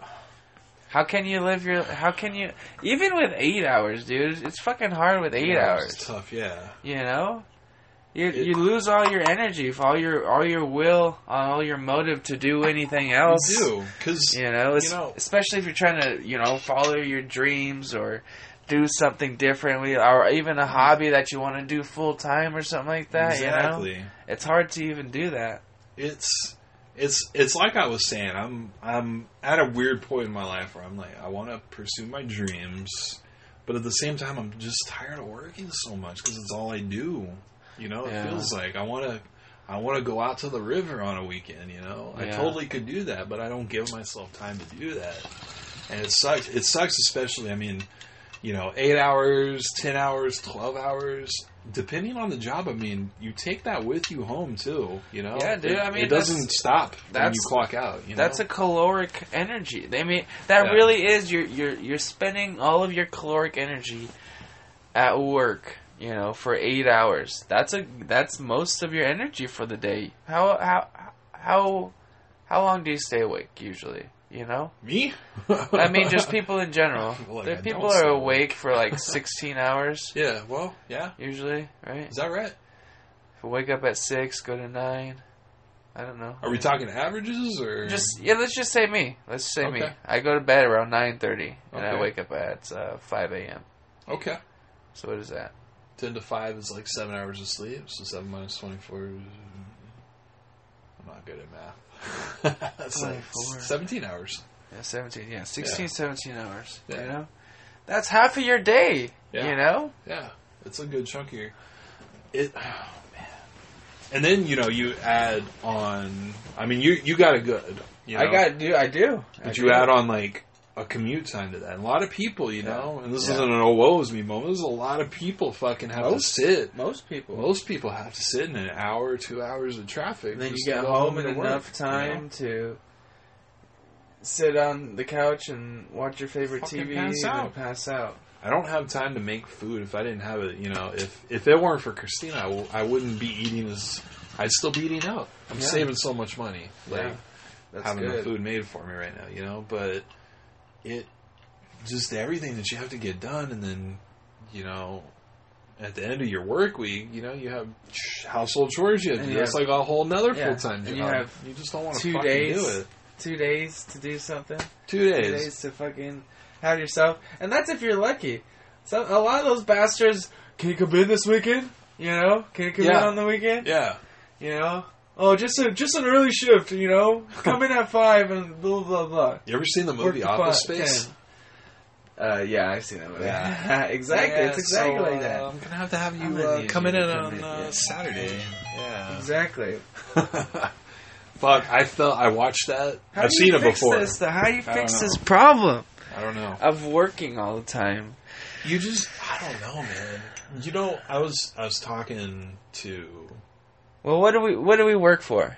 How can you live your? How can you? Even with eight hours, dude, it's fucking hard with eight Yeah, hours. It's tough. Yeah. You know, you It- you lose all your energy, all your all your will, all your motive to do anything else. You do because You know, You know- especially if you're trying to, you know, follow your dreams or do something differently, or even a hobby that you want to do full time or something like that. You know, it's hard to even do that. It's it's it's like I was saying. I'm I'm at a weird point in my life where I'm like I want to pursue my dreams, but at the same time I'm just tired of working so much because it's all I do. You know, it feels like I want to. I want to go out to the river on a weekend, you know. I totally could do that, but I don't give myself time to do that, and it sucks. It sucks, especially. I mean, you know, eight hours, ten hours, twelve hours, depending on the job. I mean, you take that with you home too. You know, Yeah, dude, It, I mean, it doesn't stop when you clock out. You know? That's a caloric energy. I mean, that Yeah. really is. You're you're you're spending all of your caloric energy at work. You know, for eight hours. That's a that's most of your energy for the day. How how how how long do you stay awake usually? You know, me. I mean, just people in general. feel like people are awake for like sixteen hours yeah. Well, yeah. usually, right? Is that right? If I wake up at six, go to nine. I don't know. Are we talking averages or Just yeah, let's just say me. Let's say me. I go to bed around nine thirty, and I wake up at uh, five a.m. okay? So what is that? Ten to five is like seven hours of sleep. So seven minus twenty four. I'm not good at math. That's like seventeen hours. Yeah, seventeen. Yeah, 16, 17 hours. Yeah. You know, that's half of your day. Yeah. You know, Yeah, it's a good chunk of your. It. Oh man. And then you know you add on. I mean you you got a good. You know? I got do. I do. But you add on like a commute time to that. And a lot of people, you Yeah. know, and this Yeah. isn't an oh woe is me moment. There's a lot of people fucking have Most to sit. most people. Most people have to sit in an hour, two hours of traffic. And then you get home in to work, enough you know? time to sit on the couch and watch your favorite Fucking TV pass and out. pass out. I don't have time to make food if I didn't have it. You know, if if it weren't for Christina, I, w- I wouldn't be eating as. I'd still be eating out. I'm Yeah. saving so much money, like having the food made for me right now. You know, but it just everything that you have to get done, and then you know. At the end of your work week, you know you have household chores you have to do. That's like a whole nother Yeah, full time job. you have you just don't want to two fucking days. do it. Two days to do something. Two Two days. days to fucking have yourself, and that's if you're lucky. So a lot of those bastards can you come in this weekend? You know, can you come in on the weekend? Yeah. You know, oh just a just an early shift. You know, come in at five and blah blah blah. You ever seen the movie Office fi- Space? 10. Uh, yeah, I've seen that movie. Yeah. exactly. Yeah, it's exactly so, like uh, that. I'm gonna have to have you uh, come in to it come on uh, yeah. Saturday. Yeah. Exactly. Fuck, I felt I watched that. How I've seen it before. This? How do you fix this problem I don't know. of working all the time? You just I don't know, man. You know, I was I was talking to Well, what do we what do we work for?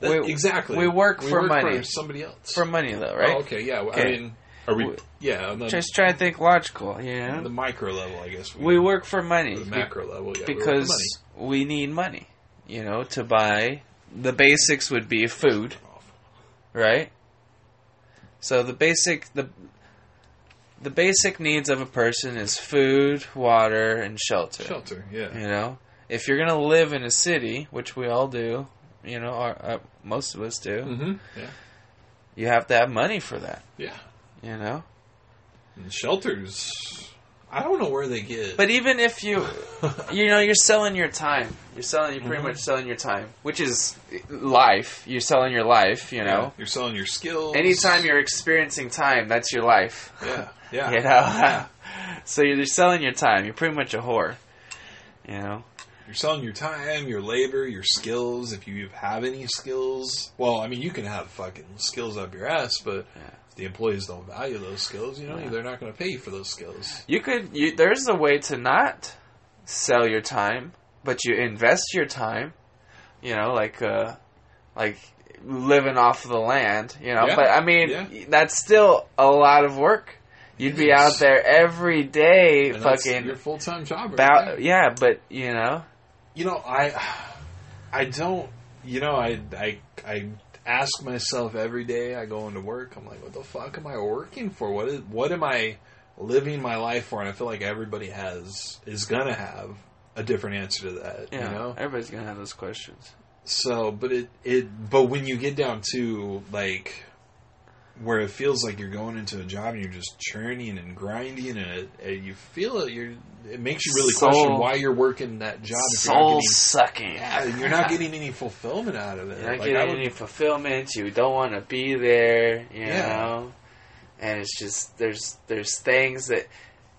We- exactly. we work for money. for somebody else. For money, though, right? Oh, okay, yeah. well, I mean, are we? We- Yeah, the, Just try to think logical. Know, the micro level, I guess. we work for money the macro level, yeah, we because money. we need money. You know, to buy the basics would be food, right? So the basic the the basic needs of a person is food, water, and shelter. shelter. Yeah, You know, if you're gonna live in a city, which we all do, you know, our, uh, most of us do, mm-hmm. yeah, you have to have money for that. yeah. You know, And shelters. I don't know where they get. but even if you, you know, you're selling your time. You're selling. You're pretty Mhm. much selling your time, which is life. You're selling your life. You know, you're selling your skills. anytime you're experiencing time, that's your life. yeah, yeah, You know, so you're selling your time. You're pretty much a whore. You know, You're selling your time, your labor, your skills. If you have any skills, well, I mean, you can have fucking skills up your ass, but Yeah. if the employees don't value those skills, you know, Yeah. they're not going to pay you for those skills. you could. You, there's a way to not sell your time, but you invest your time. You know, like uh, like living off the land. You know, Yeah. but I mean, that's still a lot of work. You'd be out there every day, And that's fucking. your full time job. Right About, yeah, but you know, You know, I, I don't. You know, I, I, I ask myself every day. I go into work. I'm like, what the fuck am I working for? What is? What am I living my life for? And I feel like everybody has is gonna have a different answer to that. yeah, You know. everybody's gonna have those questions. So, but it it but when you get down to like where it feels like you're going into a job and you're just churning and grinding and it, and you feel it, you're it makes you really Soul- question why you're working that job if you're Soul not getting sucking. yeah, you're not getting any fulfillment out of it. You're not Like, getting would- any fulfillment. You don't want to be there. You Yeah. know, and it's just there's there's things that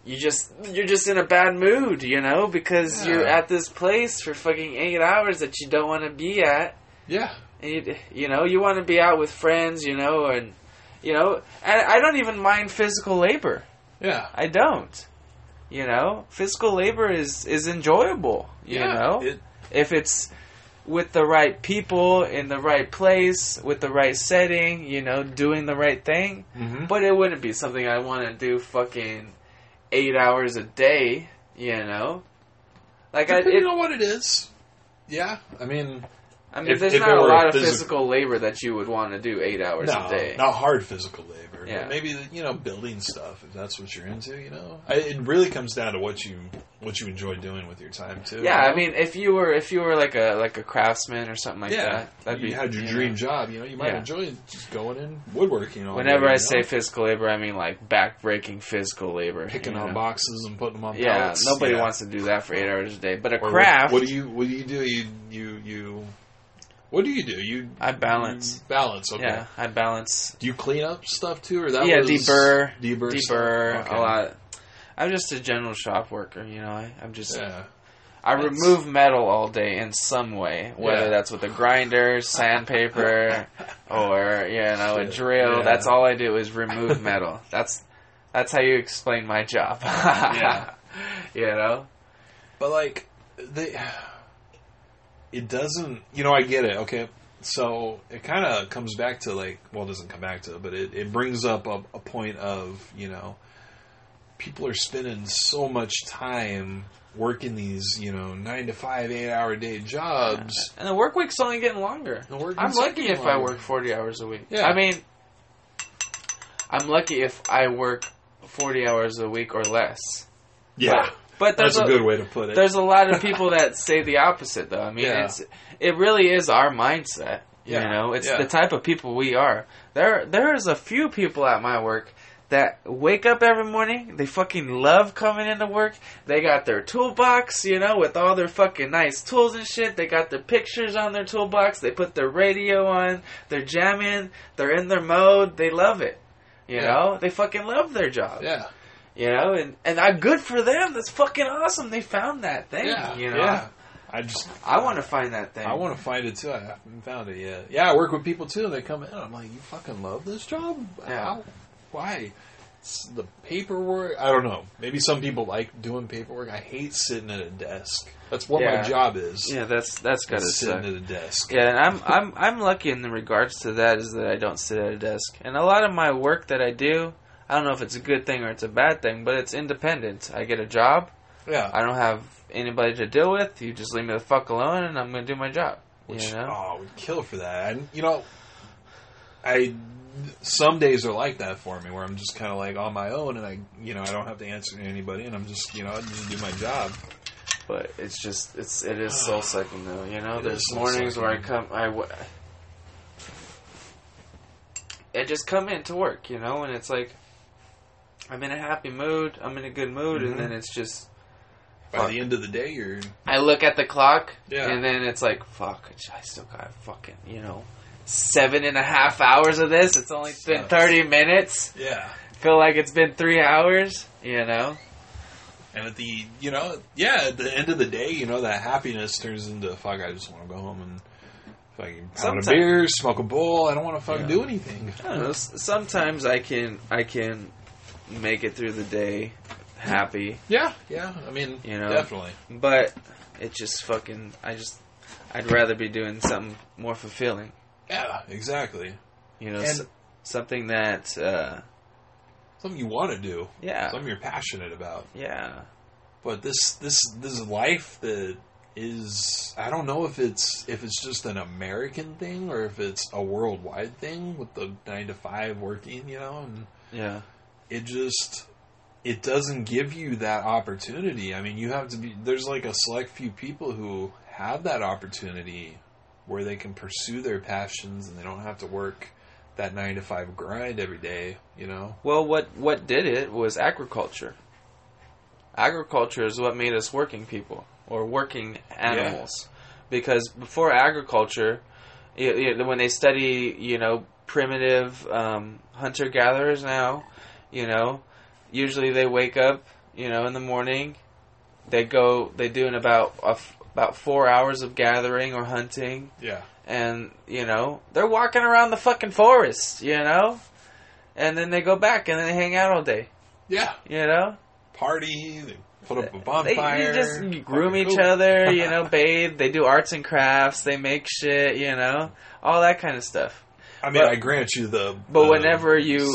you just you're just in a bad mood. You know, because you're at this place for fucking eight hours that you don't want to be at. yeah, And you, you know, you want to be out with friends. You know, and you know, and I don't even mind physical labor. yeah, I don't. You know, physical labor is is enjoyable. You Yeah, know, it, if it's with the right people in the right place with the right setting, you know, doing the right thing. mhm. But it wouldn't be something I want to do fucking eight hours a day. You know, like I, depending it, on what it is. Yeah, I mean, I mean, if- there's if not a lot of physical- physical labor that you would want to do eight hours no, a day. not hard physical labor. Yeah. Maybe you know, building stuff if that's what you're into. You know, I, it really comes down to what you what you enjoy doing with your time too. Yeah, you know? I mean, if you were if you were like a like a craftsman or something like yeah, that, that'd you be had your you dream know. job. You know, you might Yeah. enjoy just going in woodworking. All Whenever day, I say know? physical labor, I mean like backbreaking physical labor. picking on know? boxes and putting them on Yeah, pallets. nobody wants to do that for eight hours a day. But a Or what- craft, What, do you What do you do? You you you. What do you do? You I balance. you balance. Okay. Yeah, I balance. Do you clean up stuff too, or that yeah, was deburr, deburr, deburr, Okay. a lot. I'm just a general shop worker, you know. I, I'm just Yeah, I That's- remove metal all day in some way, whether Yeah. that's with a grinder, sandpaper, or you know a drill. Yeah. That's all I do is remove metal. That's that's how you explain my job. Yeah. you know. but like they, it doesn't. You know, I get it. Okay, so it kind of comes back to like, well, it doesn't come back to, it, but it it brings up a, a point of you know, people are spending so much time working these you know nine to five, eight hour day jobs. And the work week's only getting longer. The work I'm lucky getting if I work 40 hours a week. Yeah. I mean, I'm lucky if I work 40 hours a week or less. Yeah, But there's that's a good way to put it. There's a lot of people that say the opposite, though. I mean, Yeah. it's it really is our mindset. Yeah, You know, it's yeah. the type of people we are. There, there is a few people at my work that wake up every morning. They fucking love coming into work. They got their toolbox, you know, with all their fucking nice tools and shit. They got their pictures on their toolbox. They put their radio on. They're jamming. They're in their mode. They love it. You Yeah. know, they fucking love their job. yeah, You know, and and I'm good for them. That's fucking awesome. They found that thing. yeah, you know, yeah. I just I want to find that thing. I want to find it too. I haven't found it yet. Yeah, I work with people too. They come in. I'm like, you fucking love this job? Yeah. How? Why? It's the paperwork. I don't know. Maybe some people like doing paperwork. I hate sitting at a desk. That's what Yeah. my job is. Yeah, that's that's gotta is suck. sitting at a desk. Yeah, and I'm I'm I'm lucky in the regards to that is that I don't sit at a desk, and a lot of my work that I do, I don't know if it's a good thing or it's a bad thing, but it's independent. I get a job. Yeah. I don't have anybody to deal with. You just leave me the fuck alone, and I'm gonna do my job. Which you know? oh, would kill for that. And you know, I some days are like that for me, where I'm just kind of like on my own, and I you know I don't have to answer to anybody, and I'm just you know I just do my job. But it's just it's it is soul sucking though. You know, It there's mornings where I come I. w- I just come in to work, you know, and it's like I'm in a happy mood, I'm in a good mood, Mhm. and then it's just By Fuck. the end of the day, you're I look at the clock, Yeah. and then it's like, fuck, I still got fucking, you know, seven and a half hours of this. It's only been 30 minutes. yeah. Feel like it's been three hours, you know? And at the, you know, yeah, at the end of the day, you know, that happiness turns into fuck. I just want to go home and fucking pound a beer, smoke a bowl. I don't want to fucking Yeah. do anything. I don't know. Sometimes I can, I can make it through the day happy, Yeah, yeah. I mean, You know? definitely. but it just fucking, I just, I'd rather be doing something more fulfilling, Yeah, exactly. you know, something that, uh, Something you want to do, yeah, something you're passionate about. yeah. But this, this, this life that is, I don't know if it's if it's just an American thing or if it's a worldwide thing with the nine to five working, you know, and Yeah. It just it doesn't give you that opportunity. I mean, you have to be there's like a select few people who have that opportunity where they can pursue their passions and they don't have to work that 9 to 5 grind every day, you know. Well, what what did it was agriculture. Agriculture is what made us working people or working animals, because before agriculture, when they study, you know, primitive um, hunter gatherers now, you know, usually they wake up, you know, in the morning, they go, they do in about a f about four hours of gathering or hunting, Yeah. and you know they're walking around the fucking forest, you know, and then they go back and then they hang out all day, Yeah. you know. party. They put up a They bonfire. you just groom each cool. other, you know, bathe. They do arts and crafts. They make shit, you know, all that kind of stuff. I mean, but- I grant you the. But the- whenever you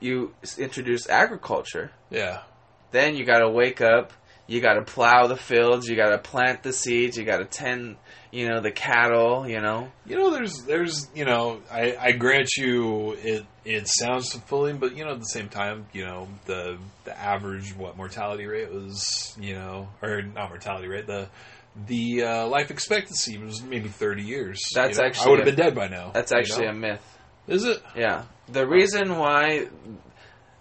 you introduce agriculture, yeah, then you got to wake up. You got to plow the fields. You got to plant the seeds. You got to tend, you know, the cattle. You know, you know, there's, there's, you know, I, I grant you it, it sounds fulfilling, but you know, at the same time, you know, the, the average what mortality rate was, you know, or not mortality rate, the, the uh, life expectancy was maybe thirty years. That's you know? actually I would have been dead by now. that's you actually know? a myth. Is it? Yeah. The reason why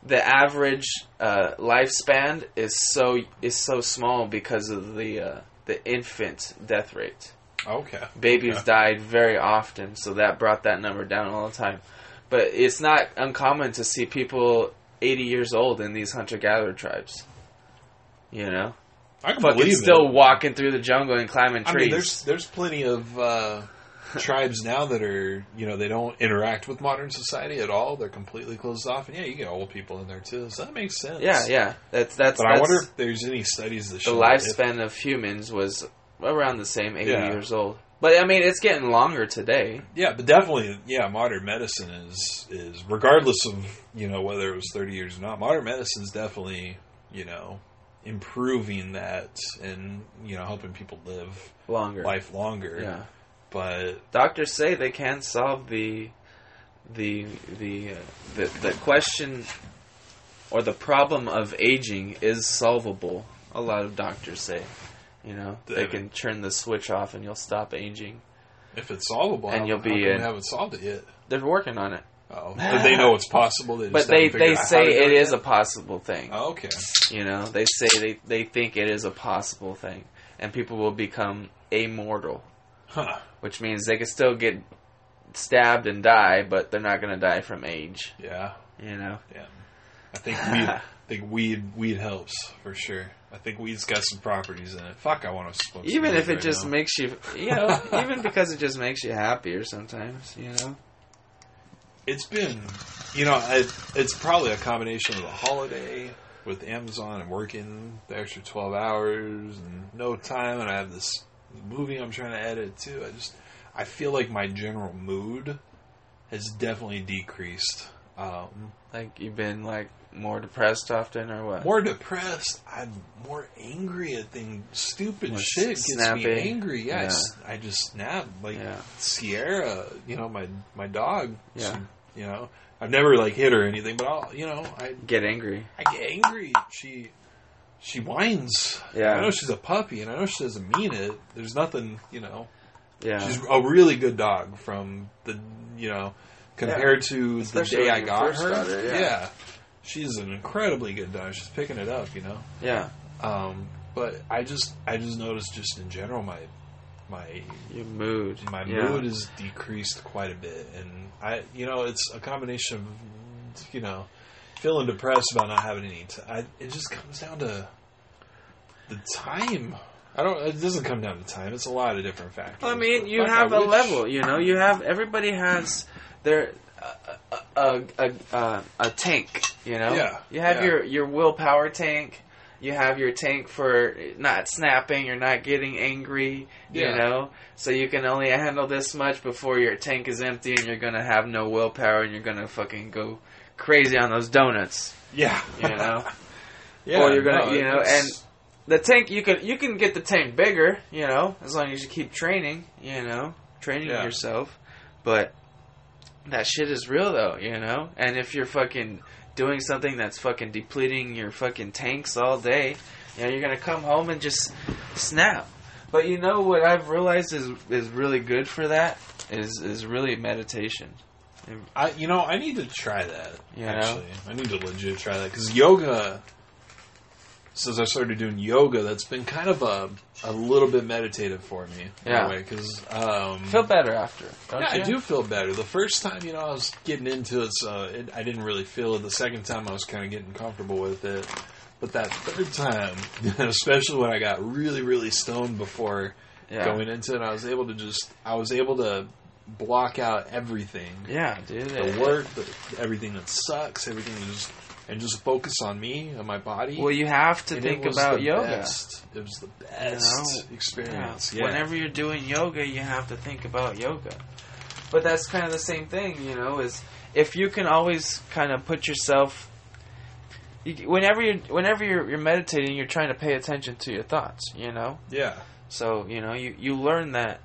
the average uh, lifespan is so is so small because of the uh, the infant death rate. Okay, Babies Okay. died very often, so that brought that number down all the time. But it's not uncommon to see people 80 years old in these hunter gatherer tribes. You know, I can fucking believe still it. walking through the jungle and climbing I trees. mean, there's there's plenty of uh, tribes now that are you know they don't interact with modern society at all. They're completely closed off, and yeah, you get old people in there too. So that makes sense. yeah, yeah. That's that's. But that's I wonder if there's any studies that the lifespan of humans was around the same 80 Yeah. years old. But I mean, it's getting longer today. Yeah, but definitely, yeah, modern medicine is is regardless of you know whether it was thirty years or not. Modern medicine is definitely you know improving that and you know helping people live Longer. life longer. Yeah. But Doctors say they can solve the the the uh, the the question or the problem of aging is solvable. A lot of doctors say, you know, they can turn the switch off and you'll stop aging. if it's solvable, And you'll be in- haven't solved it yet. They're working on it, Oh, but they know it's possible. They but they they say it is a possible thing. Oh, okay. You know, they say they they think it is a possible thing, and people will become immortal, Huh. which means they can still get stabbed and die, but they're not going to die from age. Yeah. You know. Yeah. I think weed. I think weed. Weed helps for sure. I think weed's got some properties in it. Fuck, I want to smoke. even if it right just now. makes you you know even because it just makes you happier sometimes you know It's been, you know, I, it's probably a combination of the holiday with Amazon and working the extra twelve hours and no time, and I have this movie I'm trying to edit too. I just, I feel like my general mood has definitely decreased. Um, like you've been like more depressed often or what more depressed. I'm more angry at things. Stupid More shit gets snappy. me angry. Yeah, I Yeah. s- I, just snap. Like Yeah. Sierra, you know, my my dog. Yeah. she- you know, I've never like hit her or anything, but I'll, you know, I get angry I get angry. She she whines. Yeah. I know she's a puppy, and I know she doesn't mean it. There's nothing, you know. yeah She's a really good dog from the, you know, compared to the day I got her. got her, yeah. she's an incredibly good dog. She's picking it up, you know. yeah Um, but I just, I just noticed, just in general, my, my, your mood my yeah. mood is decreased quite a bit, and I, you know, it's a combination of, you know, feeling depressed about not having any. T- I, it just comes down to the time. I don't. It doesn't come down to time. It's a lot of different factors. I mean, you Fuck, have I a wish- level. You know, you have everybody has their a a a, a, a tank. You know, Yeah, You have yeah. your your willpower tank. You have your tank for not snapping or not getting angry. You Yeah. know, so you can only handle this much before your tank is empty, and you're gonna have no willpower, and you're gonna fucking go crazy on those donuts. Yeah, You know. yeah. Or you're gonna- no, you know, it's- the tank you can you can get the tank bigger, you know, as long as you keep training, you know, training Yeah. yourself. But that shit is real though, you know. And if you're fucking doing something that's fucking depleting your fucking tanks all day, you know, you're gonna come home and just snap. But you know what I've realized is is really good for that is is really meditation. I, you know, I need to try that. You know? actually, I need to legit try that because yoga. Since I started doing yoga, that's been kind of a a little bit meditative for me. Yeah. in a way, because um, Feel better after, yeah, you? I do feel better. The first time, you know, I was getting into it, so it, I didn't really feel it. The second time, I was kind of getting comfortable with it. But that third time, especially when I got really, really stoned before Yeah. going into it, I was able to just, I was able to block out everything. Yeah, dude. The work, the, everything that sucks, everything just and just focus on me and my body. Well, you have to and think about yoga. Best. It was the best know? experience. Yeah. Yeah. Whenever you're doing yoga, you have to think about yoga. But that's kind of the same thing, you know, is if you can always kind of put yourself you, whenever you whenever you're, you're meditating, you're trying to pay attention to your thoughts, you know? yeah. So, you know, you you learn that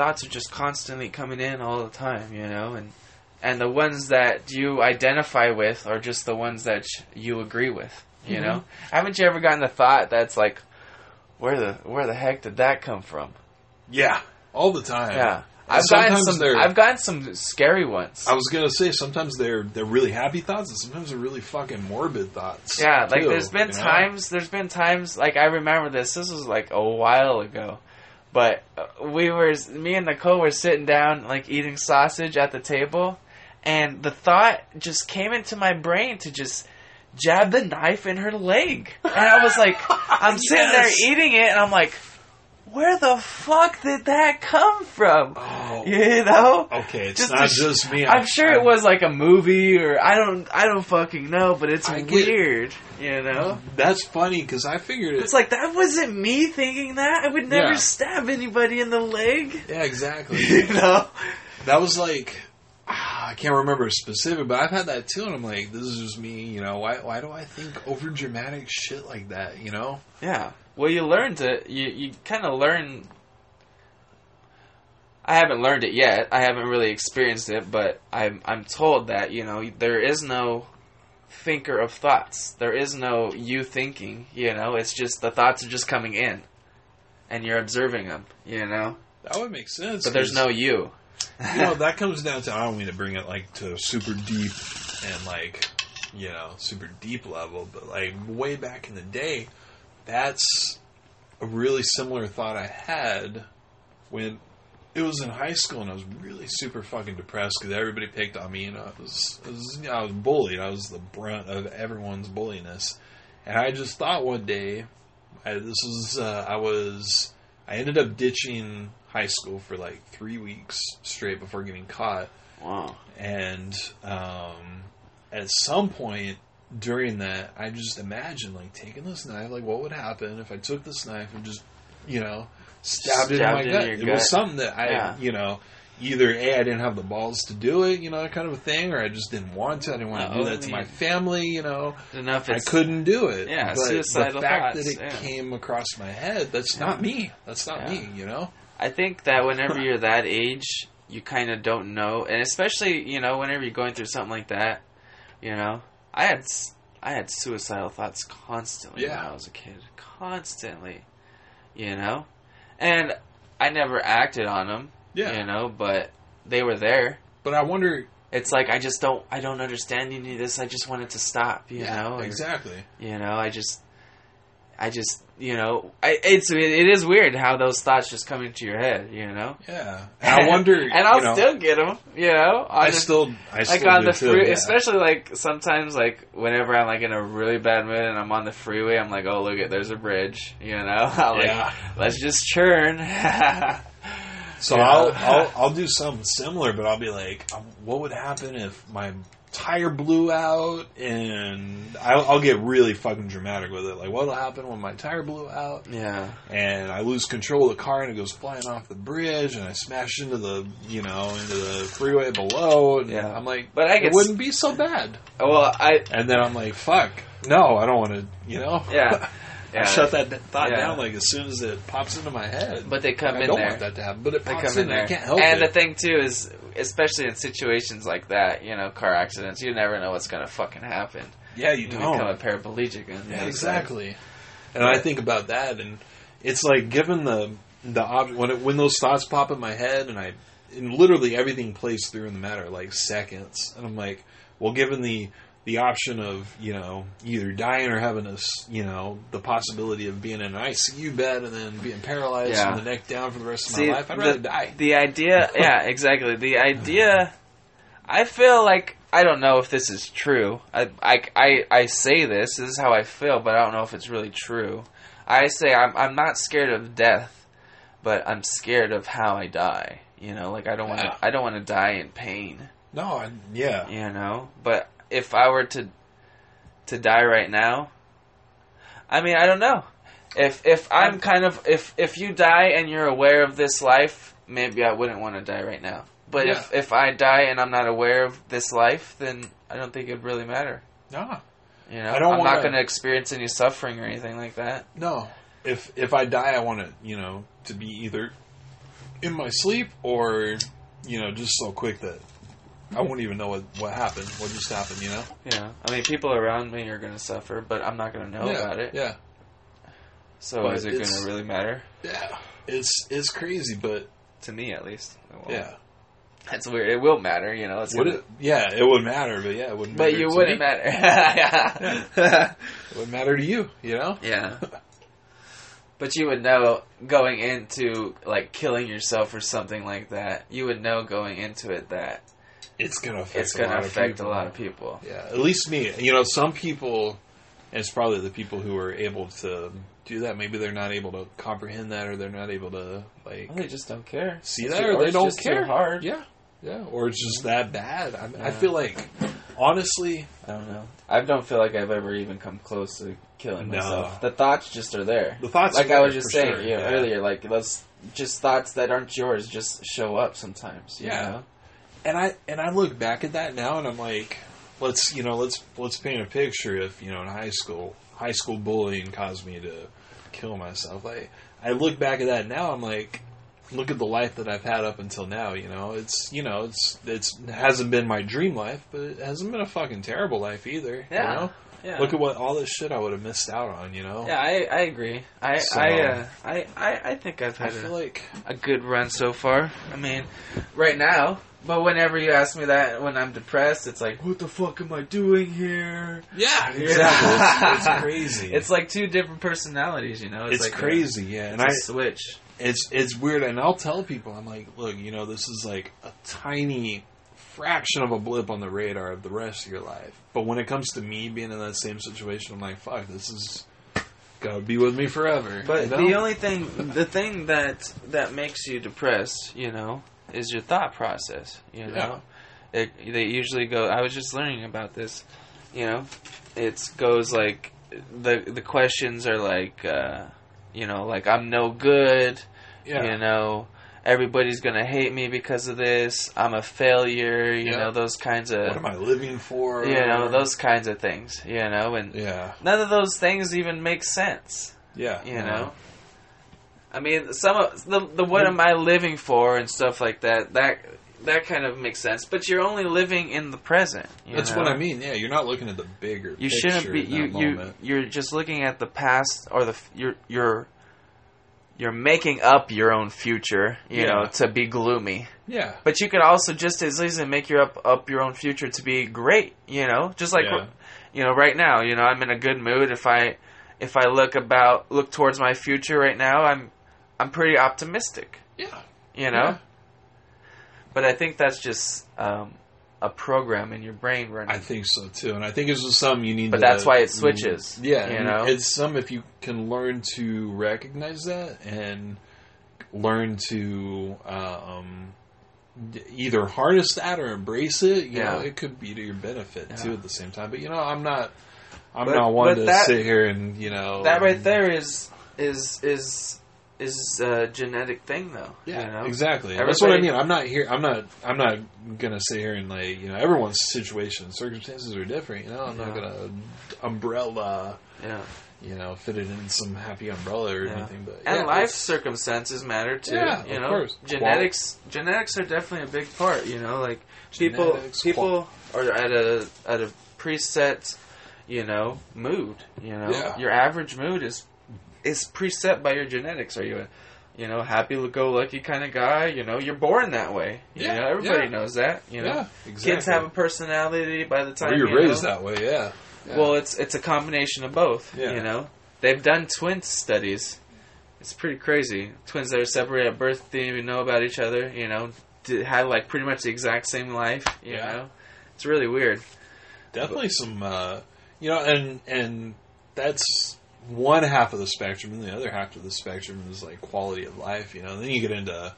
thoughts are just constantly coming in all the time, you know, and and the ones that you identify with are just the ones that sh- you agree with, you Mhm. know? Haven't you ever gotten a thought that's like where the where the heck did that come from? Yeah. All the time. Yeah. I've gotten some I've gotten some scary ones. I was gonna say sometimes they're they're really happy thoughts, and sometimes they're really fucking morbid thoughts. Yeah, like too, there's been you know? times. There's been times like I remember this. This was like a while ago, but uh, we were me and Nicole were sitting down like eating sausage at the table, and the thought just came into my brain to just jab the knife in her leg, and I was like, I'm sitting Yes. there eating it, and I'm like, where the fuck did that come from? Oh, You know? okay. It's Just not sh- just me. I'm sure it was like a movie or I don't I don't fucking know, but it's I get- weird, you know. That's funny because I figured it. It's like that wasn't me thinking that. I would never Yeah. stab anybody in the leg. yeah, exactly. You know? that was like ah, I can't remember specific, but I've had that too, and I'm like, this is just me. You know, why why do I think over dramatic shit like that? You know? Yeah. Well, you learn to you you kind of learn. I haven't learned it yet. I haven't really experienced it, but I'm I'm told that you know there is no thinker of thoughts. There is no you thinking. You know, it's just the thoughts are just coming in, and you're observing them. You know, That would make sense. but there's no you. you know, that comes down to I don't mean to bring it like to super deep and like you know super deep level, but like way back in the day, that's a really similar thought I had when it was in high school and I was really super fucking depressed because everybody picked on me and I was, I was I was bullied. I was the brunt of everyone's bulliness, and I just thought one day, I, this was uh, I was I ended up ditching high school for like three weeks straight before getting caught, Wow. and um, at some point during that, I just imagine like taking this knife, like what would happen if I took this knife and just, you know, stabbed, it in Stabbed my it gut. It gut. was something that I, Yeah. you know, either a I didn't have the balls to do it, you know, that kind of a thing, or I just didn't want to. I didn't want to do that to my family, you know. Enough. I couldn't do it. Yeah, but suicidal the fact thoughts, that it yeah. came across my head, that's not me. That's not Yeah. me, you know. I think that whenever you're that age, you kind of don't know, and especially you know whenever you're going through something like that, you know, I had I had suicidal thoughts constantly when I was a kid, constantly, you know, and I never acted on them, Yeah. you know, but they were there. But I wonder. It's like I just don't I don't understand any of this. I just wanted to stop, you yeah, know. or- exactly. you know, I just, I just, you know, I, it's it is weird how those thoughts just come into your head, you know. Yeah, and I wonder. and I'll know, still get them, you know. on I the- still, I like still on do the free, yeah. especially like sometimes like whenever I'm like in a really bad mood and I'm on the freeway, I'm like, oh look at there's a bridge, you know. I'm like, Yeah. let's just churn. So Yeah. I'll, I'll I'll do something similar, but I'll be like, um, what would happen if my tire blew out? And I'll, I'll get really fucking dramatic with it. Like, what'll happen when my tire blew out yeah, and I lose control of the car and it goes flying off the bridge and I smash into the you know into the freeway below? And Yeah. I'm like, But I it wouldn't be so bad. well, I And then I'm like, fuck, no, I don't want to. You know, yeah, I shut that thought Yeah. down like as soon as it pops into my head. But they come I in don't there. want that to happen, but it They come in and there. I can't help and it. the thing too is, especially in situations like that, you know, car accidents, you never know what's gonna fucking happen. yeah, you You don't. become a paraplegic. Yeah, exactly. And I think about that, and it's like given the the op- when it, when those thoughts pop in my head, and I and literally everything plays through in the matter like seconds, and I'm like, well, given the the option of you know either dying or having a you know the possibility of being in an ICU bed and then being paralyzed Yeah. from the neck down for the rest of See, my life, I'd the- rather die. The idea, yeah, exactly. The idea, I feel like I don't know if this is true. I, I, I, I say this. This is how I feel, but I don't know if it's really true. I say I'm I'm not scared of death, but I'm scared of how I die. You know, like I don't want to. I don't want to die in pain. No, I, yeah, You know, but if I were to to die right now. I mean, I don't know. If if I'm kind of if if you die and you're aware of this life, maybe I wouldn't want to die right now. But if if I die and I'm not aware of this life, then I don't think it'd really matter. No, You know, I don't I'm wanna- not going to experience any suffering or anything like that. no. If if I die, I want to you know to be either in my sleep or you know just so quick that I won't even know what what happened, what just happened. You know, Yeah. I mean, people around me are going to suffer, but I'm not going to know yeah, about it. Yeah, So But is it going to really matter? yeah. It's it's crazy, but To me, at least. Yeah. That's weird. It will matter, you know. It's Would gonna- it? Yeah, it would matter, but yeah, it wouldn't. Matter. But you wouldn't me. matter. yeah. It would matter to you. You know. yeah. But you would know going into like killing yourself or something like that. You would know going into it that It's gonna affect. it's a going to lot of affect a lot of people. Yeah, at least me. You know, some people, and it's probably the people who are able to do that. Maybe they're not able to comprehend that, or they're not able to like They just don't care. see It's that, or they don't care. hard. Yeah, yeah, or it's just that bad. I, I feel like, honestly, I don't know. I don't feel like I've ever even come close to killing No. myself. The thoughts just are there. the thoughts. like I was just saying sure, you know, yeah. earlier, like those just thoughts that aren't yours just show up sometimes. You Yeah. know? And I and I look back at that now, and I'm like, let's you know, let's let's paint a picture. If you know, in high school, high school bullying caused me to kill myself. I I look back at that now. I'm like, look at the life that I've had up until now. You know, it's you know, it's it's it hasn't been my dream life, but it hasn't been a fucking terrible life either. Yeah. You know, Yeah. look at what all this shit I would have missed out on. You know. yeah, I, I agree. I So- I, uh, I I I think I've had feel a, like a good run so far. I mean, right now. But whenever you ask me that when I'm depressed, it's like, what the fuck am I doing here? yeah, exactly. It's, it's crazy. It's like two different personalities, you know. it's like a- crazy, yeah. And it's a I switch. it's it's weird and i'll tell people i'm like look you know this is like a tiny fraction of a blip on the radar of the rest of your life but when it comes to me being in that same situation i'm like fuck this is gonna be with me forever But you know? the only thing, the thing that that makes you depressed, you know, is your thought process. You know, it, they usually go. I was just learning about this. You know, it goes like the the questions are like, uh, you know, like I'm no good. yeah You know, everybody's gonna hate me because of this. I'm a failure. You Yeah. know, those kinds of. what am i living for You know, those kinds of things. You know, and yeah none of those things even make sense. yeah You know, I mean, some of the the what am I living for and stuff like that. That that kind of makes sense. But you're only living in the present. you that's know? what i mean yeah you're not looking at the bigger You picture shouldn't be. You you moment. you're just looking at the past or the f- you're you're making up your own future. You Yeah. know, to be gloomy. yeah But you could also just as easily make your up up your own future to be great. You know, just like Yeah. you know, right now, you know, I'm in a good mood. If I if I look about look towards my future right now, I'm I'm pretty optimistic. yeah You know, Yeah. but I think that's just um, a program in your brain running. I think so too, and I think it's just something you need. To But to, that's why it switches, Yeah, you know? it's some if you can learn to recognize that and learn to um, either harness that or embrace it. You know, Yeah. it could be to your benefit Yeah. too at the same time. But you know, I'm not. I'm But- not one to that- sit here and you know that right there is is is is a genetic thing, though. Yeah, you know? exactly. That's what I mean. I'm not here. I'm not. I'm not gonna sit here and like you know everyone's situation, circumstances are different. You know, I'm not gonna umbrella. Yeah, You know, fit it in some happy umbrella or Yeah. anything. But and yeah, life circumstances matter too. Yeah, you of know, course. genetics genetics are definitely a big part. You know, like people Genetics, people are at a at a preset, you know, mood. You know, Yeah. your average mood is is preset by your genetics. Are you a you know happy go lucky kind of guy? You know, you're born that way. You Yeah, know, everybody yeah. knows that. You know, yeah, exactly. kids have a personality by the time or you're you raised know. that way. Yeah. Yeah. Well, it's it's a combination of both. Yeah. You know, they've done twin studies. It's pretty crazy. Twins that are separated at birth didn't even know about each other. You know, did, had like pretty much the exact same life. You Yeah. know, it's really weird. definitely some. Uh, you know, and and that's one half of the spectrum, and the other half of the spectrum is like quality of life. You know, and then you get into.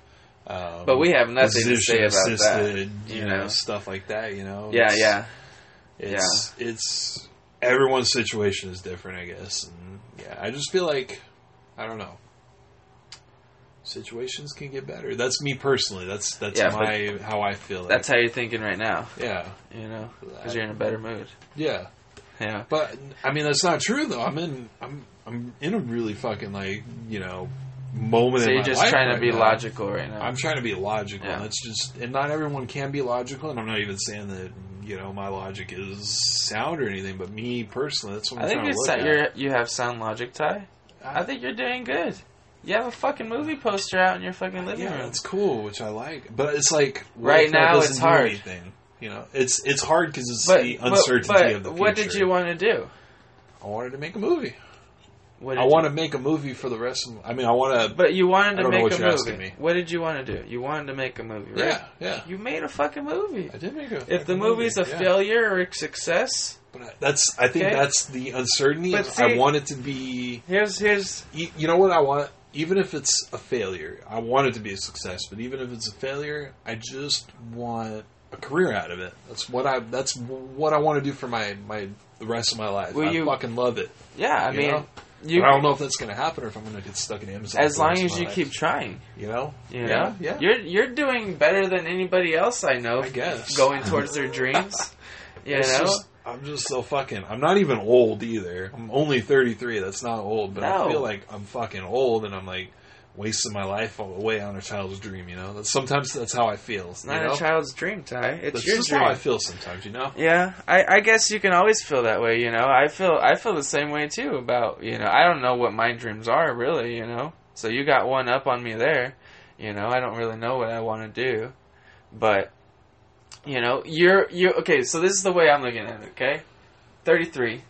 Um, But we have nothing to say about physician-assisted, that. You know, know. stuff like that. You know. Yeah, It's- yeah, It's it's everyone's situation is different, I guess. And yeah, I just feel like I don't know. Situations can get better. That's me personally. That's that's Yeah, my how I feel. Like. That's how you're thinking right now. yeah, You know, because you're in a better mood. yeah. Yeah. But I mean, that's not true though. I'm in. I'm. I'm in a really fucking like you know moment. So you're just trying to be now. logical right now. I'm trying to be logical. Yeah. And it's just, and not everyone can be logical. And I'm not even saying that you know my logic is sound or anything. But me personally, that's what I'm I think trying you're, look sa- at. you're you have sound logic, Ty. I think you're doing good. You have a fucking movie poster out in your fucking living yeah, room. that's cool, which I like. But it's like Right now, it's hard. Anything? You know, it's it's hard because it's But, the uncertainty but of the future. what did you want to do? I wanted to make a movie. What I want to make a movie for the rest of. I mean, I want to. But you wanted to make a movie. What did you want to do? You wanted to make a movie, right? Yeah, yeah. You made a fucking movie. I did make a. If the movie's movie, a yeah. failure or a success, But I- that's. I think Okay. that's the uncertainty. But see- I want it to be. here's here's You, you know what I want? Even if it's a failure, I want it to be a success. But even if it's a failure, I just want a career out of it. That's what I. That's what I want to do for my my the rest of my life. I you- fucking love it. yeah. I You mean, you I don't know if that's going to happen or if I'm going to get stuck in Amazon. as long as you life. keep trying. you know, You yeah, know, yeah. you're you're doing better than anybody else I know. I guess. going towards their dreams. You It's know, just- I'm just so fucking. I'm not even old either. I'm only 33. That's not old, but No. I feel like I'm fucking old, and I'm like wasting my life away on a child's dream. You know, that's sometimes that's how I feel. it's not you know? a child's dream, Ty. It's That's your just dream. how I feel sometimes. You know. Yeah, I, I guess you can always feel that way. You know, I feel I feel the same way too. About you know, I don't know what my dreams are really. You know, so you got one up on me there. You know, I don't really know what I want to do, but you know, you're you okay. So this is the way I'm looking at it. Okay, thirty three.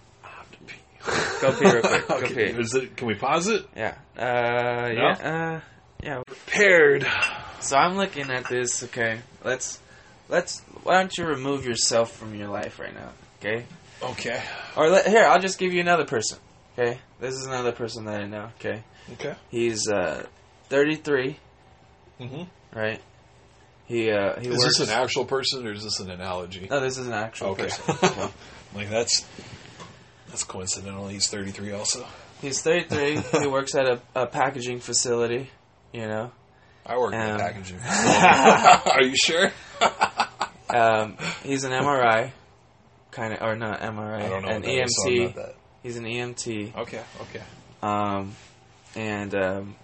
Go pee real quick. Go okay. pee. Is it, can we pause it? Yeah. Uh. Yeah. Uh. Yeah. Prepared. So I'm looking at this. Okay. Let's let's. Why don't you remove yourself from your life right now? Okay. Okay. Or let, here, I'll just give you another person. Okay, this is another person that I know. Okay, Okay. he's uh, 33, hmm right? He uh, he Is works. this an actual person or is this an analogy? no, this is an actual Okay. person. No. like that's that's coincidental. He's 33 also. He's 33. he works at a, a packaging facility. You know, I work in Um, packaging. Are you sure? um, he's an MRI, kind of, or not MRI, I don't know. an that is, so I'm EMT. not that. He's an EMT. Okay. Okay. Um, and um,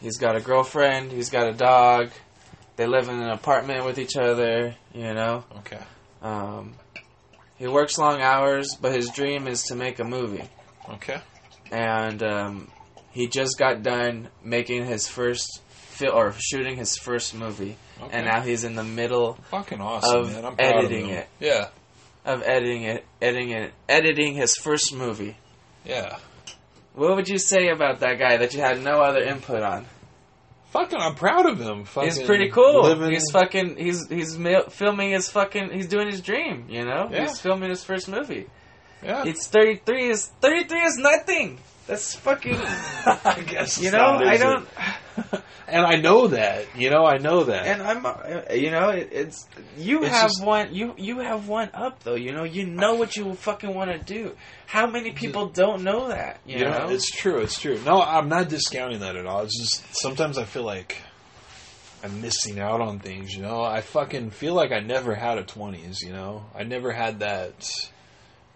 he's got a girlfriend. He's got a dog. They live in an apartment with each other. You know. Okay. Um, he works long hours, but his dream is to make a movie. Okay. And um, he just got done making his first fil- or shooting his first movie, Okay. and now he's in the middle Fucking awesome, of man. I'm proud editing of it. Yeah. of editing it, editing it, editing his first movie. Yeah. What would you say about that guy that you had no other input on? Fucking, I'm proud of him. Fucking He's pretty cool. Living, He's fucking. He's he's mil- filming his fucking. He's doing his dream. You know. Yeah. He's filming his first movie. yeah. It's thirty three. Is thirty three is nothing. That's fucking. I guess You know. not, I don't. and I know that. You know, I know that. And I'm. uh, You know. It, it's. You It's have just- one. You you have one up though. You know. You know what you fucking want to do. How many people don't know that? You, you know, know. it's true. It's true. No, I'm not discounting that at all. It's just sometimes I feel like I'm missing out on things. You know, I fucking feel like I never had a 20s. You know, I never had that.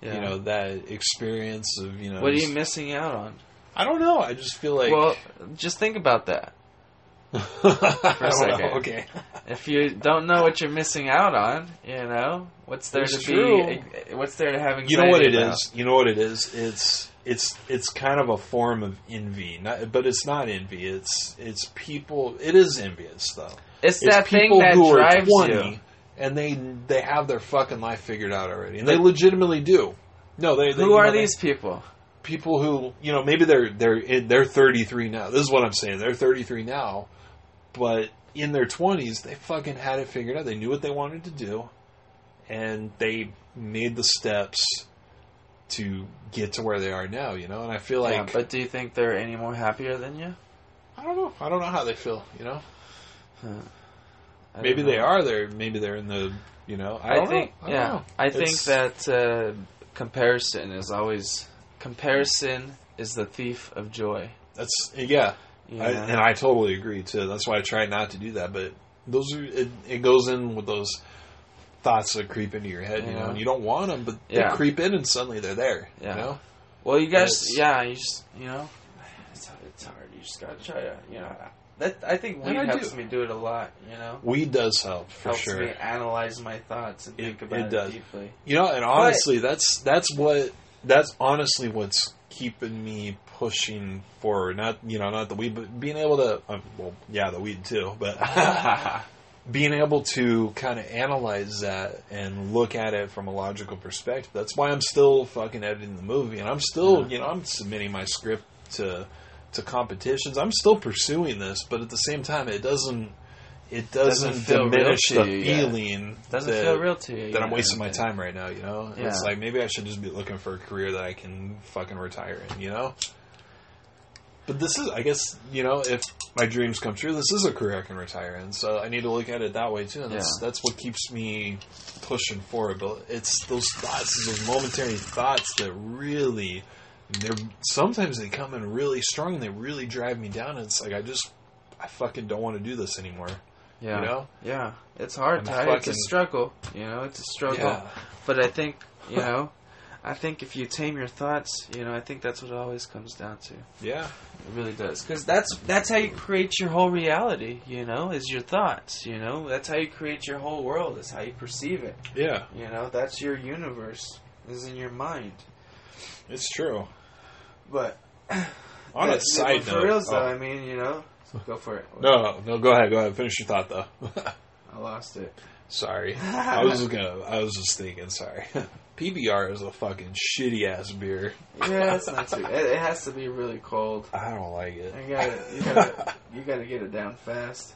Yeah. You know that experience of you know. What are you missing out on? I don't know. I just feel like. well, just think about that. for a second. Okay. If you don't know what you're missing out on, you know what's there It's to true. be? What's there to have You know what it about? is. You know what it is. It's it's it's kind of a form of envy, not, but it's not envy. It's it's people. It is envious though. It's, It's that thing that who drives are twenty you. and they they have their fucking life figured out already, and they legitimately do. No, they. they Who are know, they- these people? people who you know maybe they're they're in, they're 33 now. This is what I'm saying. They're 33 now, but in their 20s they fucking had it figured out. They knew what they wanted to do, and they made the steps to get to where they are now. You know, and I feel like yeah, but do you think they're any more happier than you? I don't know. I don't know how they feel. You know, don't maybe know. they are there. Maybe they're in the you know. I, I, don't think, know. I yeah, know. I think that uh, comparison is always comparison is the thief of joy. That's yeah, I, and I totally agree too. That's why I try not to do that. But those are it, it goes in with those thoughts that creep into your head, you know, and you don't want them, but Yeah. they creep in, and suddenly they're there. Yeah. You know, Well, you guys, yeah, you just, you know, it's it's hard. You just gotta try to, you know, that I think weed I helps do. me do it a lot. You know, weed does help for helps sure. me analyze my thoughts and It- think about it it, deeply. You know, and honestly, that's that's what that's honestly what's keeping me pushing forward. Not you know, not the weed, but being able to. Um, well, yeah, the weed too, but being able to kind of analyze that and look at it from a logical perspective. That's why I'm still fucking editing the movie, and I'm still, Yeah. you know, I'm submitting my script to to competitions. I'm still pursuing this, but at the same time, it doesn't. It doesn't, Doesn't diminish the you feeling Doesn't that, feel real to you. that I'm wasting my time right now. You know, Yeah. it's like maybe I should just be looking for a career that I can fucking retire in. You know. But this is, I guess, you know, if my dreams come true, this is a career I can retire in. So I need to look at it that way too. And that's Yeah. that's what keeps me pushing forward. But it's those thoughts, those momentary thoughts that really, they're sometimes they come in really strong. and They really drive me down. And it's like I just, I fucking don't want to do this anymore. Yeah, You know? yeah, it's hard. I'm Ty. It's a struggle. You know, it's a struggle. Yeah. But I think, you know, I think if you tame your thoughts, you know, I think that's what it always comes down to. Yeah. It really does, because that's that's how you create your whole reality. You know, is your thoughts. You know, that's how you create your whole world. Is how you perceive it. Yeah. You know, that's your universe. Is in your mind. It's true. But On a side for note, reals though, oh, I mean, you know, go for it. no, no, go ahead, go ahead, finish your thought though. I lost it. Sorry. I was just gonna. I was just thinking. Sorry. PBR is a fucking shitty ass beer. Yeah, it's not too. It, it has to be really cold. I don't like it. You gotta, you gotta, you gotta get it down fast.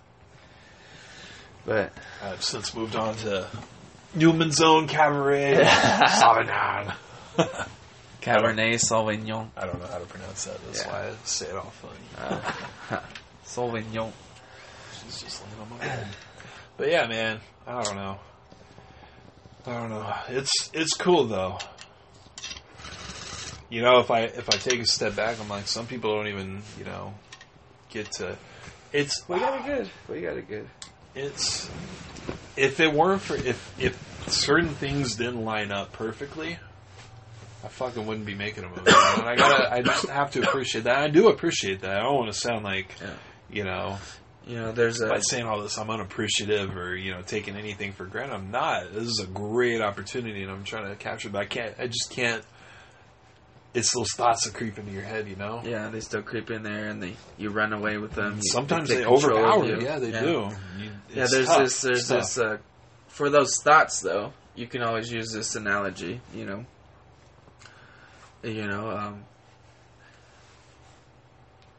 But I've since moved on to Newman's Own Cabaret Sauvignon. Cabernet Sauvignon, I don't know how to pronounce that. That's Yeah. why I say it all funny. uh, Sauvignon. She's just laying on my bed. But yeah, man. I don't know. I don't know. It's it's cool though. You know, if I if I take a step back, I'm like, some people don't even you know get to. It's We got it good. We got it good. it's if it weren't for if if certain things didn't line up perfectly, I fucking wouldn't be making a movie. and I gotta I just have to appreciate that. I do appreciate that. I don't want to sound like Yeah. you know You know, there's a by saying all this I'm unappreciative or you know taking anything for granted. I'm not. This is a great opportunity and I'm trying to capture it, but I can't. I just can't. It's those thoughts that creep into your head, you know. yeah. They still creep in there, and they you run away with them. You- Sometimes they control overpower. you. Yeah, they do. You, Yeah, there's tough. this. There's tough. this. Uh, for those thoughts, though, you can always use this analogy. You know. You know. Um,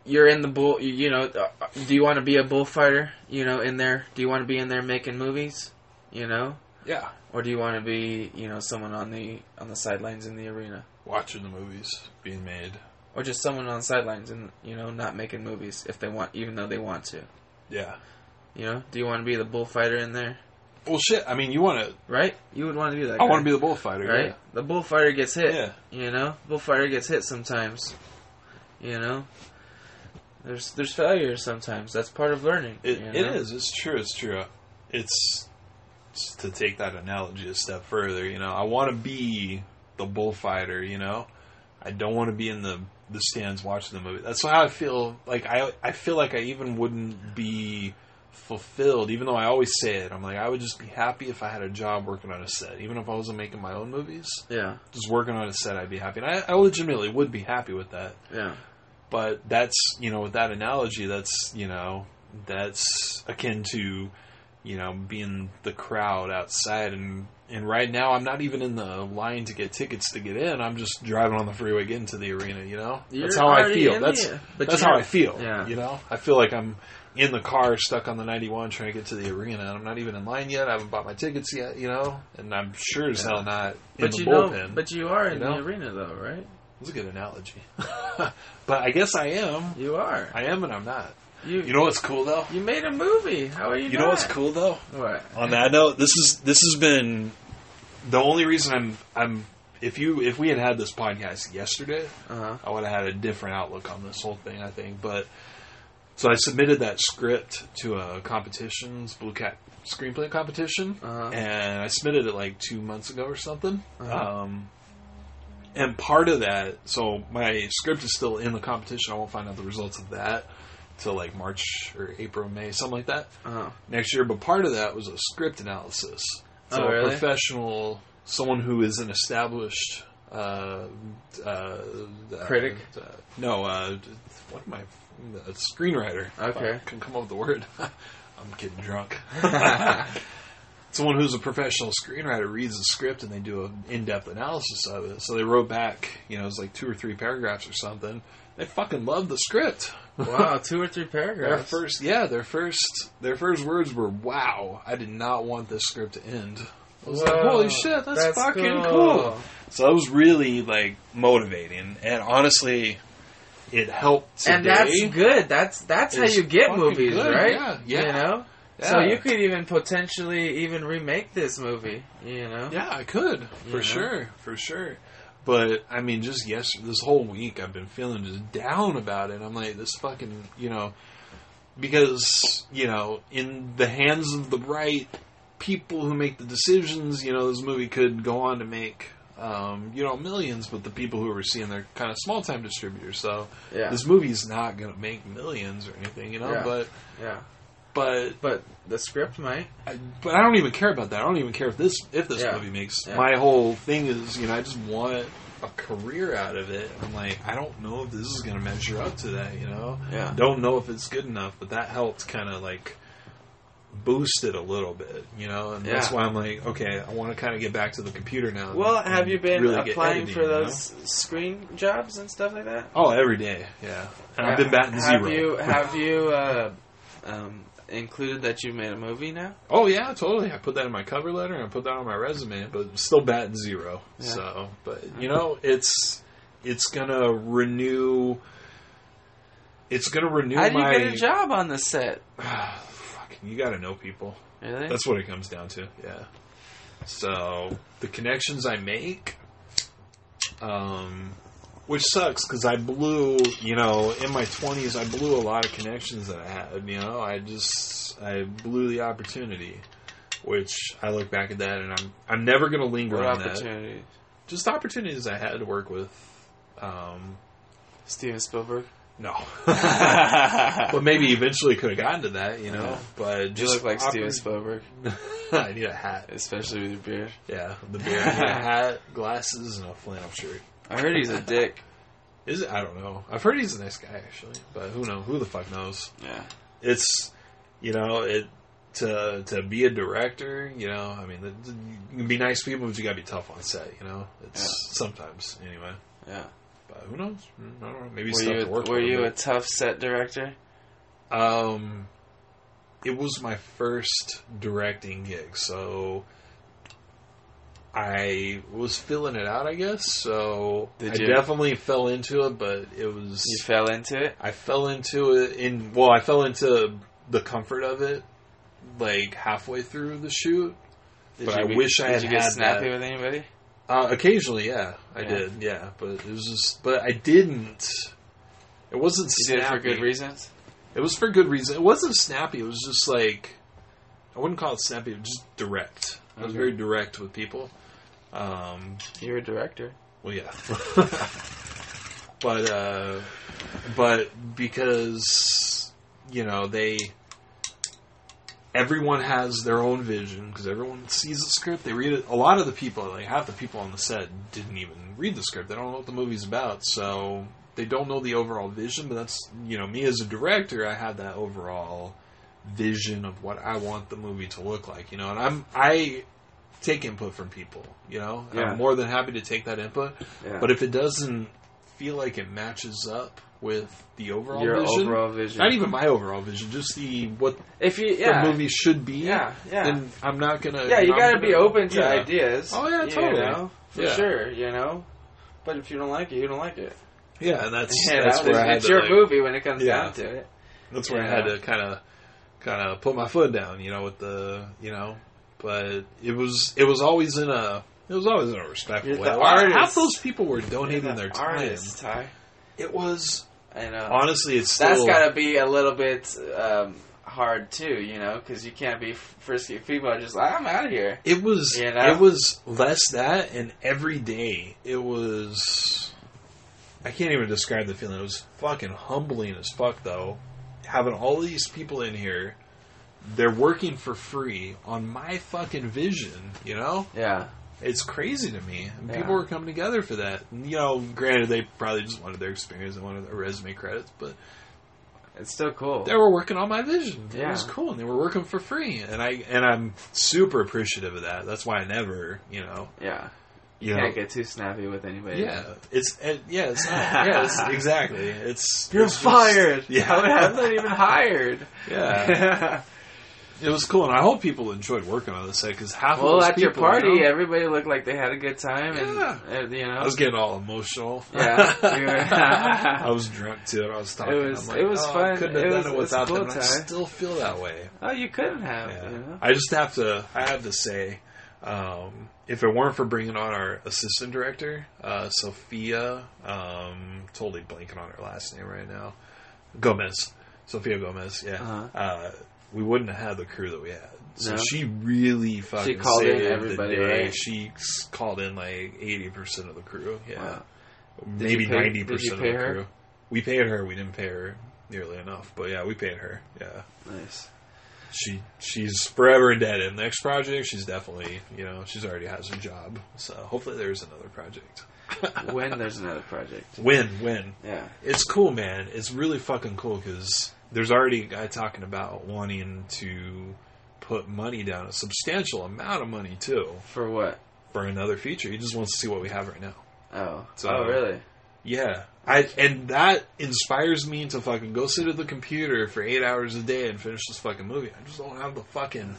you're in the bull. You, you know. Uh, do you want to be a bullfighter? You know, in there. Do you want to be in there making movies? You know, Yeah, or do you want to be, you know, someone on the on the sidelines in the arena? watching the movies being made. or just someone on the sidelines and you know not making movies if they want even though they want to Yeah. you know do you want to be the bullfighter in there Well, shit. I mean, you want to. right you would want to do that I guy, want to be the bullfighter, right the bullfighter gets hit Yeah. you know bullfighter gets hit sometimes you know there's there's failures sometimes that's part of learning It, you know? is. It's true. It's true. It's, it's to take that analogy a step further. You know, I want to be the bullfighter. You know, I don't want to be in the the stands watching the movie. That's how I feel. Like I I feel like I even wouldn't be fulfilled, even though I always say it. I'm like I would just be happy if I had a job working on a set, even if I wasn't making my own movies. yeah Just working on a set, I'd be happy, and I, I legitimately would be happy with that yeah but that's you know with that analogy that's you know that's akin to you know being the crowd outside. And and right now I'm not even in the line to get tickets to get in. I'm just driving on the freeway getting to the arena you know? That's You're how I feel. that's the- but that's how I feel yeah. you know? I feel like I'm in the car stuck on the 91 trying to get to the arena. And I'm not even in line yet. I haven't bought my tickets yet you know? And I'm sure as hell not in but the you bullpen know but you are in you know? the arena though right that's a good analogy but I guess I am you are I am and I'm not you you know what's cool though? you made a movie how are you You know what's cool though? what On that note, this is this has been the only reason I'm I'm if you if we had had this podcast yesterday, Uh-huh. I would have had a different outlook on this whole thing. I think, but so I submitted that script to a competitions BlueCat screenplay competition, Uh-huh. and I submitted it like two months ago or something. Uh-huh. Um, and part of that, so my script is still in the competition. I won't find out the results of that till like March or April, May, something like that Uh-huh. next year. But part of that was a script analysis. So Oh, really? a professional, someone who is an established uh, uh, Critic? Uh, no, uh, what am I? A screenwriter. Okay. I can come up with the word. I'm getting drunk. Someone who's a professional screenwriter reads the script and they do an in-depth analysis of it. So they wrote back, you know, it was like two or three paragraphs or something. They fucking loved the script. Wow, two or three paragraphs. Their first, yeah, their first, their first words were, "Wow, I did not want this script to end." I was like, "Holy shit, that's, fucking cool. cool. So it was really like motivating, and honestly, it helped. Today. And that's good. That's that's how you get movies, good, right? yeah, yeah. You know. So you could even potentially even remake this movie. You know. Yeah, I could for know? sure, for sure. But I mean, just yes, this whole week I've been feeling just down about it. I'm like, this fucking, you know, because you know, in the hands of the right people who make the decisions, you know, this movie could go on to make, um, you know, millions. But the people who are seeing they're kind of small time distributors, so Yeah. this movie's not going to make millions or anything, you know. Yeah. But yeah. But But the script might. I, but I don't even care about that. I don't even care if this if this Yeah. movie makes. Yeah. My whole thing is, you know, I just want a career out of it. I'm like, I don't know if this is going to measure up to that. You know, Yeah. don't know if it's good enough. But that helped kind of like boost it a little bit. You know, and that's Yeah. why I'm like, okay, I want to kind of get back to the computer now. and- Well, have and you been really get applying editing, for you know? those screen jobs and stuff like that? Oh, every day, yeah. And I've been batting have zero. you have you uh, um, included that you've made a movie now? Oh yeah, totally. I put that in my cover letter and I put that on my resume, but still batting zero. Yeah. So, but you know, it's it's gonna renew. It's gonna renew How do you my. get a job on the set? Fucking, you got to know people. Really? That's what it comes down to. Yeah. So the connections I make, um, which sucks because I blew, you know, in my twenties, I blew a lot of connections that I had. You know, I just I blew the opportunity, which I look back at that and I'm I'm never gonna linger what on that. opportunity? Just opportunities I had to work with. Um, Steven Spielberg. no, but maybe eventually could have gotten to that, you know. Yeah. But You look like Steven Spielberg, I need a hat. especially with your beard. Yeah, the beard, I need a hat, glasses, and a flannel shirt. I heard he's a dick. Is it? I don't know. I've heard he's a nice guy actually, but who know? Who the fuck knows? Yeah. It's you know it to to be a director. You know, I mean, the- you can be nice people, but you gotta be tough on set. You know, it's Yeah. sometimes anyway. Yeah. But who knows? I don't know. Maybe Were stuff you to were you a tough set director? Um, it was my first directing gig, so I was filling it out, I guess. So Did I you? definitely fell into it, but it was You fell into it. I fell into it in well, I fell into the comfort of it like halfway through the shoot. Did But you I be- wish I had did you get had snappy that. with anybody? Uh, occasionally, yeah, I Yeah. did, yeah, but it was just, but I didn't. It wasn't You did it for good reasons. It was for good reason. It wasn't snappy. It was just like I wouldn't call it snappy. It was just direct. I was Okay. very direct with people. Um, You're a director. well, yeah, but uh, but because you know they everyone has their own vision because everyone sees the script. They read it. A lot of the people, like half the people on the set, didn't even read the script. They don't know what the movie's about, so they don't know the overall vision. But that's you know me as a director, I have that overall vision of what I want the movie to look like. You know, and I'm I take input from people. You know, Yeah. I'm more than happy to take that input. Yeah. But if it doesn't feel like it matches up with the overall your vision, overall vision. not even my overall vision, just the what if you yeah the movie should be. yeah yeah Then I'm not gonna. yeah you gotta be gonna- open to yeah. ideas. Oh, yeah, you totally. know, for Yeah. sure. You know, but if you don't like it, you don't like it. Yeah, and that's Yeah, that's that where I was- had it's to your like, movie when it comes Yeah. down to it. That's where I had to kind of kind of put my foot down, you know, with the you know, but it was it was always in a It was always in a respectful You're way. the A lot- artist. Half those people were donating their time. artist, Ty. It was I know. honestly, it's still That's got to be a little bit um, hard too, you know, because you can't be frisky. People are just like, I'm out of here. It was You know? it was less that, and every day it was. I can't even describe the feeling. It was fucking humbling as fuck, though. Having all these people in here, they're working for free on my fucking vision. You know, Yeah, it's crazy to me. And Yeah. people were coming together for that. And, you know, granted, they probably just wanted their experience, and wanted their resume credits, but it's still cool. they were working on my vision. Yeah. It was cool, and they were working for free, and I and I'm super appreciative of that. That's why I never, you know, yeah, you you can't get too snappy with anybody. yeah, it's it, yeah, it's not, yeah, it's, exactly. It's You're it's just- fired. yeah. I'm not even hired. Yeah, it was cool, and I hope people enjoyed working on this set because half well, of those at your party, you know, everybody looked like they had a good time, and Yeah. uh, you know, I was getting all emotional. Yeah, I was drunk too, and I was talking. It was- like, it was oh, I fun. couldn't have It done was- it without cool them. and I still feel that way. oh, you couldn't have. Yeah. You know? I just have to. I have to say, um, if it weren't for bringing on our assistant director, uh, Sophia, um, totally blanking on her last name right now, Gomez, Sophia Gomez. Yeah, Uh-huh. uh, we wouldn't have had the crew that we had. So No? she really fucking she called in everybody, the day. right? She called in like eighty percent of the crew. Yeah, Wow. maybe ninety percent of the her? crew. We paid her. We didn't pay her nearly enough, but yeah, we paid her. Yeah Nice. she she's forever indebted. In next project, she's definitely you know she's already has a job. So hopefully there's another project. when there's another project. When when Yeah. it's cool, man. It's really fucking cool because there's already a guy talking about wanting to put money down, a substantial amount of money too, For what? for another feature. He just wants to see what we have right now. Oh. So- oh, really? Yeah. I and that inspires me to fucking go sit at the computer for eight hours a day and finish this fucking movie. I just don't have the fucking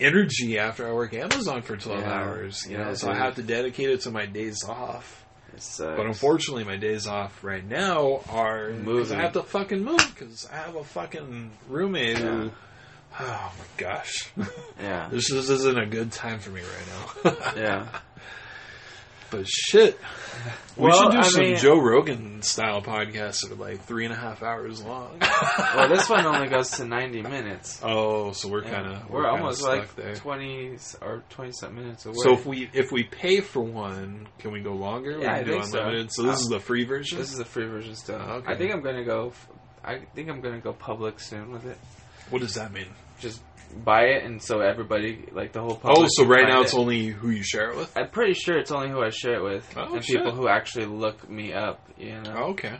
energy after I work Amazon for twelve Yeah. hours. You Yeah, know, so I have to dedicate it to my days off. But unfortunately, my days off right now are because Moving. I have to fucking move because I have a fucking roommate who. Oh my gosh, Yeah. this just isn't a good time for me right now. Yeah. But shit, we Well, should do I some mean- Joe Rogan style podcasts that are like three and a half hours long. Well, this one only goes to 90 minutes. oh, so we're kind of we're, almost stuck like there. 20 or 20 something minutes away. So if we if we pay for one, can we go longer? Yeah, I think so. unlimited. So, this Oh. is um, the free version. this is the free version still. Oh, okay. I think I'm gonna go. f- I think I'm gonna go public soon with it. what does that mean? Just buy it, and so everybody, like the whole public. Oh, so right now it. it's only who you share it with. I'm pretty sure it's only who I share it with, Oh, and shit. people who actually look me up. You know, Oh, okay.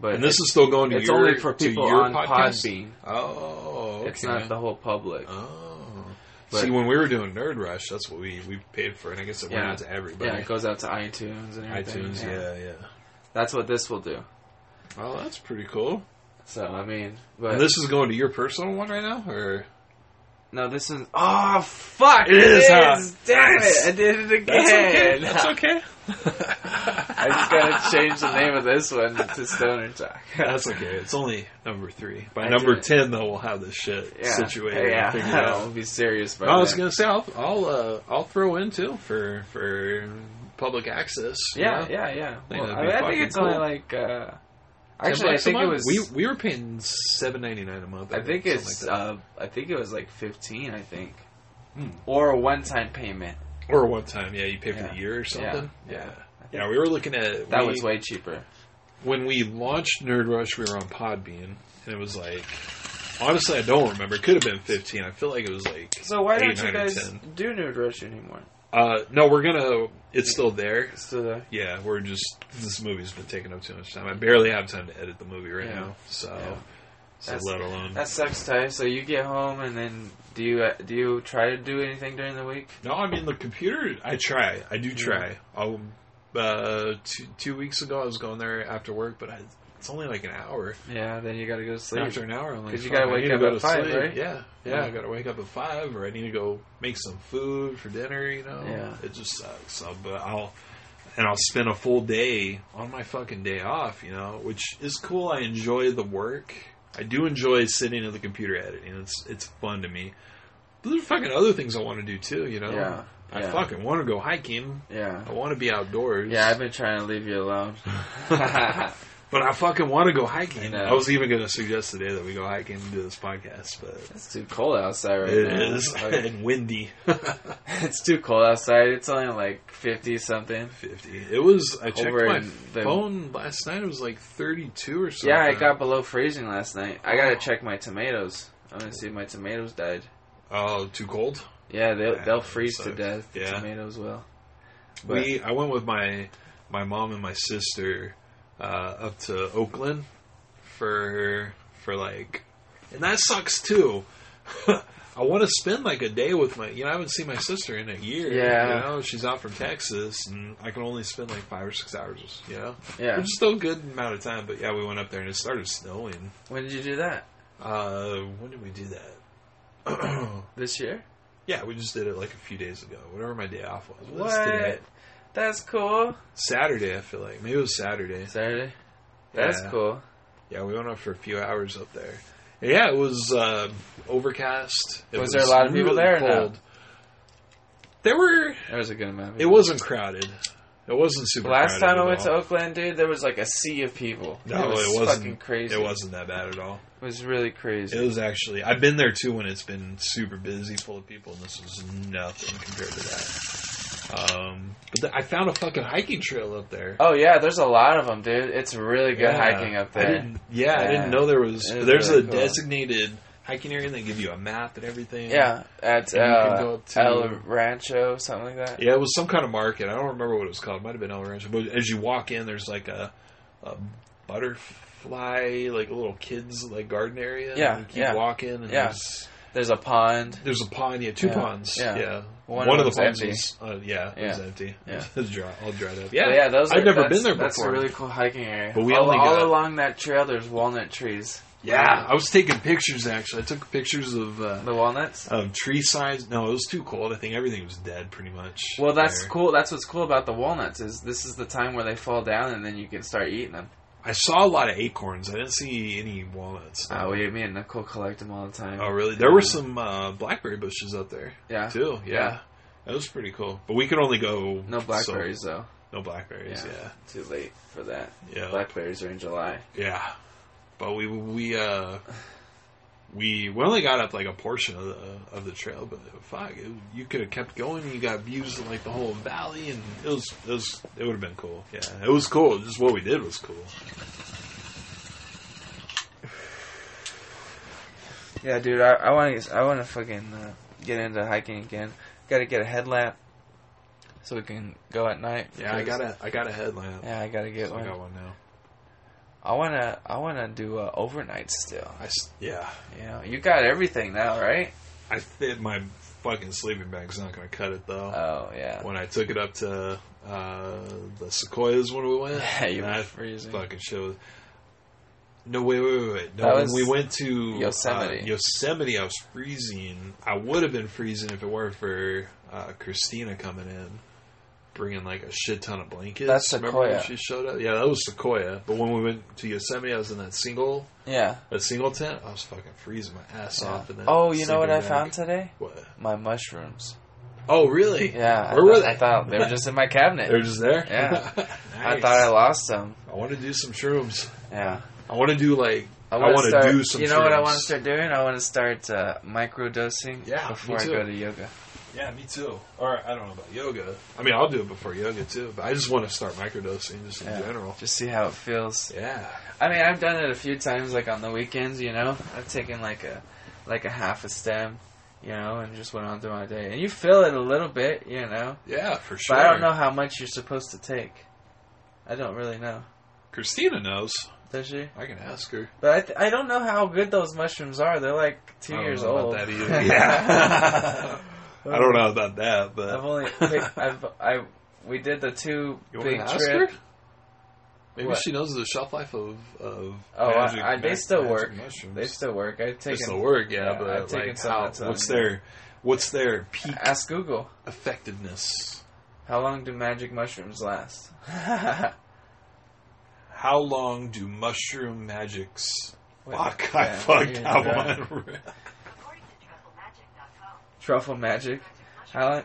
but And this is still going to it's your only for people on podcast? Podbean. Oh, okay. It's not the whole public. Oh. But- See, when we were doing Nerd Rush, that's what we, we paid for, and I guess it went out to everybody. yeah, it goes out to iTunes and everything. iTunes, yeah, yeah. That's what this will do. Oh, that's pretty cool. So I mean, but And this is going to your personal one right now, or no, this is oh fuck! It is, huh? Damn it! I did it again. that's okay. That's okay. I just gotta change the name of this one to Stoner Talk. That's okay. It's only number three. By I number it. ten, though, we'll have this shit yeah. situated. Yeah, and figured I'll out. be serious. By I was then. gonna say I'll I'll, uh, I'll throw in too for for public access. Yeah, yeah, yeah. think Well, I, mean, I think it's only like. Uh, 10 actually, I think it was. we we were paying seven ninety nine a month. I think something it's. like uh, I think it was like fifteen. I think, Hmm. or a one-time payment. or a one time. Yeah, you pay for Yeah. the year or something. Yeah. Yeah, yeah. we were looking at That we- was way cheaper. when we launched Nerd Rush. We were on Podbean, and it was like. Honestly, I don't remember. It could have been fifteen. I feel like it was like. So why don't you guys do Nerd Rush anymore? Uh, no, we're gonna. It's still there. So the Yeah, we're just this movie's been taking up too much time. I barely have time to edit the movie right Yeah. now, so Yeah. so That's- let alone. that sucks, Ty. So you get home and then do you uh, do you try to do anything during the week? No, I mean the computer. I try. I do try. I'll. Uh, two, two weeks ago, I was going there after work, but I, it's only like an hour. Yeah, then you got to go to sleep. After an hour, I'm like, 'Cause you gotta wake up go at five, sleep." right? Yeah, yeah, Yeah. I got to wake up at five, or I need to go make some food for dinner. You know, Yeah. it just sucks. So, but I'll and I'll spend a full day on my fucking day off. You know, which is cool. I enjoy the work. I do enjoy sitting at the computer editing. It's it's fun to me. But there's fucking other things I want to do too. You know, Yeah. I Yeah. fucking want to go hiking. Yeah. I want to be outdoors. Yeah, I've been trying to leave you alone. But I fucking want to go hiking. I. I, was even going to suggest today that we go hiking and do this podcast, but it's too cold outside right it now. is Like, and windy. it's too cold outside. It's only like 50 something. Fifty. It was. I checked Over my the- phone last night. It was like thirty-two or something. Yeah, it got below freezing last night. I gotta oh. check my tomatoes. I'm gonna see if my tomatoes died. Oh, too cold. Yeah, they'll, they'll freeze to death. The Yeah. tomatoes will. But- we. I went with my my mom and my sister uh, up to Oak Glen for for like, and that sucks too. I want to spend like a day with my, you know, I haven't seen my sister in a year. Yeah. you know, she's out from Texas, and I can only spend like five or six hours. You know, Yeah. which is still a good amount of time. But yeah, we went up there and it started snowing. When did you do that? Uh, when did we do that? This year? yeah, we just did it like a few days ago. Whatever my day off was. What? Today? That's cool. Saturday, I feel like maybe it was Saturday. Saturday. That's Yeah. cool. Yeah, we went up for a few hours up there. And yeah, it was uh, overcast. It Was there a lot of people there or no? There were. There was a good amount. Of It wasn't crowded. It wasn't super. Last crowded time I at went to. Oak Glen, dude, there was like a sea of people. No, it was it wasn't. fucking crazy. It wasn't that bad at all. It was really crazy. It was actually. I've been there too when it's been super busy, full of people, and this was nothing compared to that. Um, but th- I found a fucking hiking trail up there. oh yeah, there's a lot of them, dude. It's really good Yeah. hiking up I there. didn't, yeah, I didn't know there was. There's really a cool. designated hiking area. and They give you a map and everything. Yeah, at And you can uh, go up to- El Rancho, something like that. Yeah, it was some kind of market. I don't remember what it was called. It might have been El Rancho. But as you walk in, there's like a, a butterfly, like a little kids like garden area. Yeah, and you keep yeah. walking, and Yeah. there's There's a pond. there's a pond. Yeah, two Yeah, ponds. yeah. Yeah, One one, of of the them's ponds was uh, yeah, it was empty. Yeah. it was dry, all dried up. But Yeah, yeah, those. Are, I've never been there before. That's a really cool hiking area. But we all, only all got- along that trail. There's walnut trees. yeah. I was taking pictures actually. I took pictures of. Uh, The walnuts. of tree size. No, it was too cold. I think everything was dead pretty much. Well, that's there. cool. That's what's cool about the walnuts is this is the time where they fall down and then you can start eating them. I saw a lot of acorns. I didn't see any walnuts. Oh, we, me and Nicole collect them all the time. Oh, really? There were some uh, blackberry bushes up there Yeah. too. Yeah. Yeah. that was pretty cool. But we could only go No so- blackberries though. no blackberries. Yeah. Yeah, Too late for that. yeah, Blackberries are in July. yeah. But we we uh we we only got up like a portion of the of the trail, but fuck, it, you could have kept going. And You got views of like the whole valley, and it was it was it would have been cool. Yeah, it was cool. Just what we did was cool. Yeah, dude, I, want to I want to fucking uh, get into hiking again. Got to get a headlamp so we can go at night. Yeah, I got a I got a headlamp. Yeah, I gotta get So I got one now. I wanna I wanna do uh, overnight still. I s- yeah. You know, you got everything now, right? I think my fucking sleeping bag's not gonna cut it though. Oh yeah. when I took it up to uh, the Sequoias when we went. Yeah, you were that freezing. fucking shit. No, wait, wait, wait, wait. No, That when was we went to Yosemite. uh, Yosemite, I was freezing. I would have been freezing if it weren't for uh, Christina coming in, bringing like a shit ton of blankets. That's Remember when Sequoia. she showed up? Yeah, that was Sequoia. But when we went to Yosemite, I was in that single, Yeah. that single tent. I was fucking freezing my ass yeah. off. And that Oh, you know what I found today? What? My mushrooms. Oh, really? Yeah. Where I were thought- they? I thought they were just in my cabinet. They're just there. Yeah. I thought I lost them. I want to do some shrooms. Yeah. I want to do like I, want to start- do some. You know what I want to start doing? I want to start uh, micro dosing Yeah, before I go to yoga. Yeah, me too. Or I don't know about yoga. I mean, I'll do it before yoga too. But I just want to start microdosing just in Yeah. general. Just see how it feels. Yeah. I mean, I've done it a few times, like on the weekends. You know, I've taken like a like a half a stem, you know, and just went on through my day. And you feel it a little bit, you know, Yeah, for sure. but I don't know how much you're supposed to take. I don't really know. Christina knows. Does she? I can ask her. But I, th- I don't know how good those mushrooms are. They're like two I don't years know old. About that either. Yeah. I don't know about that, but I've only picked, I've I we did the two you big want to ask trip. her? Maybe What? she knows the shelf life of of Oh, I- magic, I- they mag- still magic work. Mushrooms. They still work. I've They taken. still work, yeah, yeah, but I've taken like some how, that's on- what's their what's their peak Ask Google. effectiveness? How long do magic mushrooms last? How long do mushroom magics? Wait, Fuck, I yeah, fucked yeah, that yeah. one. Truffle magic. highlight.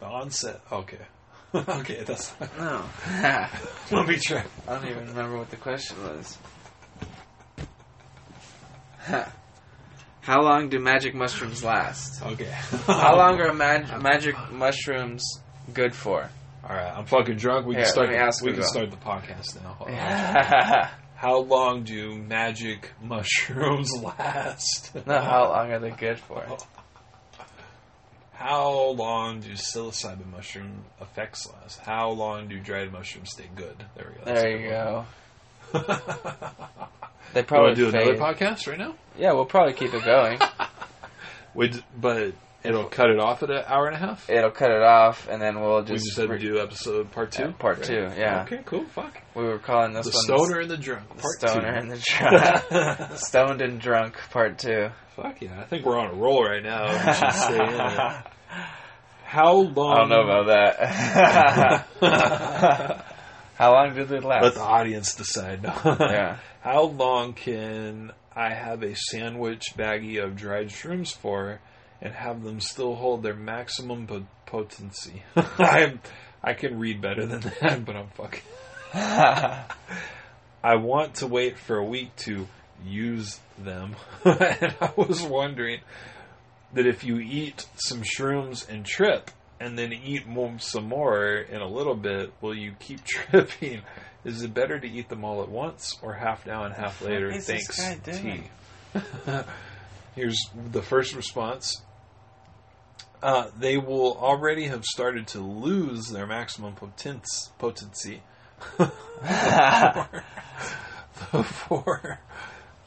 The onset. Okay. okay, that's. No. Let me try. I don't even remember what the question was. How long do magic mushrooms last? Okay. How long are magic mushrooms good for? All right, I'm fucking drunk. We Here, can start. The, we can go. start the podcast now. Hold on. no, How long do magic mushrooms last? how long are they good for? How long do psilocybin mushroom effects last? How long do dried mushrooms stay good? There we go. There you go. go. They probably to do another fade. podcast right now? Yeah, we'll probably keep it going. Would, but it'll cut it off at an hour and a half. It'll cut it off, and then we'll just. we just, to re- do episode part two. Part right? two, yeah. Okay, cool. Fuck. we were calling this the one stoner and the drunk. Part the stoner two. and the drunk, stoned and drunk part two. Fuck yeah! I think we're on a roll right now. We should stay in it. How long? I don't know about that. How long did it last? Let the audience decide. Yeah. How long can I have a sandwich baggie of dried shrooms for, and have them still hold their maximum po- potency? I'm, I can read better than that, but I'm fucking. I want to wait for a week to use them, and I was wondering that if you eat some shrooms and trip, and then eat more, some more in a little bit, will you keep tripping? Is it better to eat them all at once or half now and half later? Thanks? T. Here's the first response. Uh, they will already have started to lose their maximum potence, potency. The four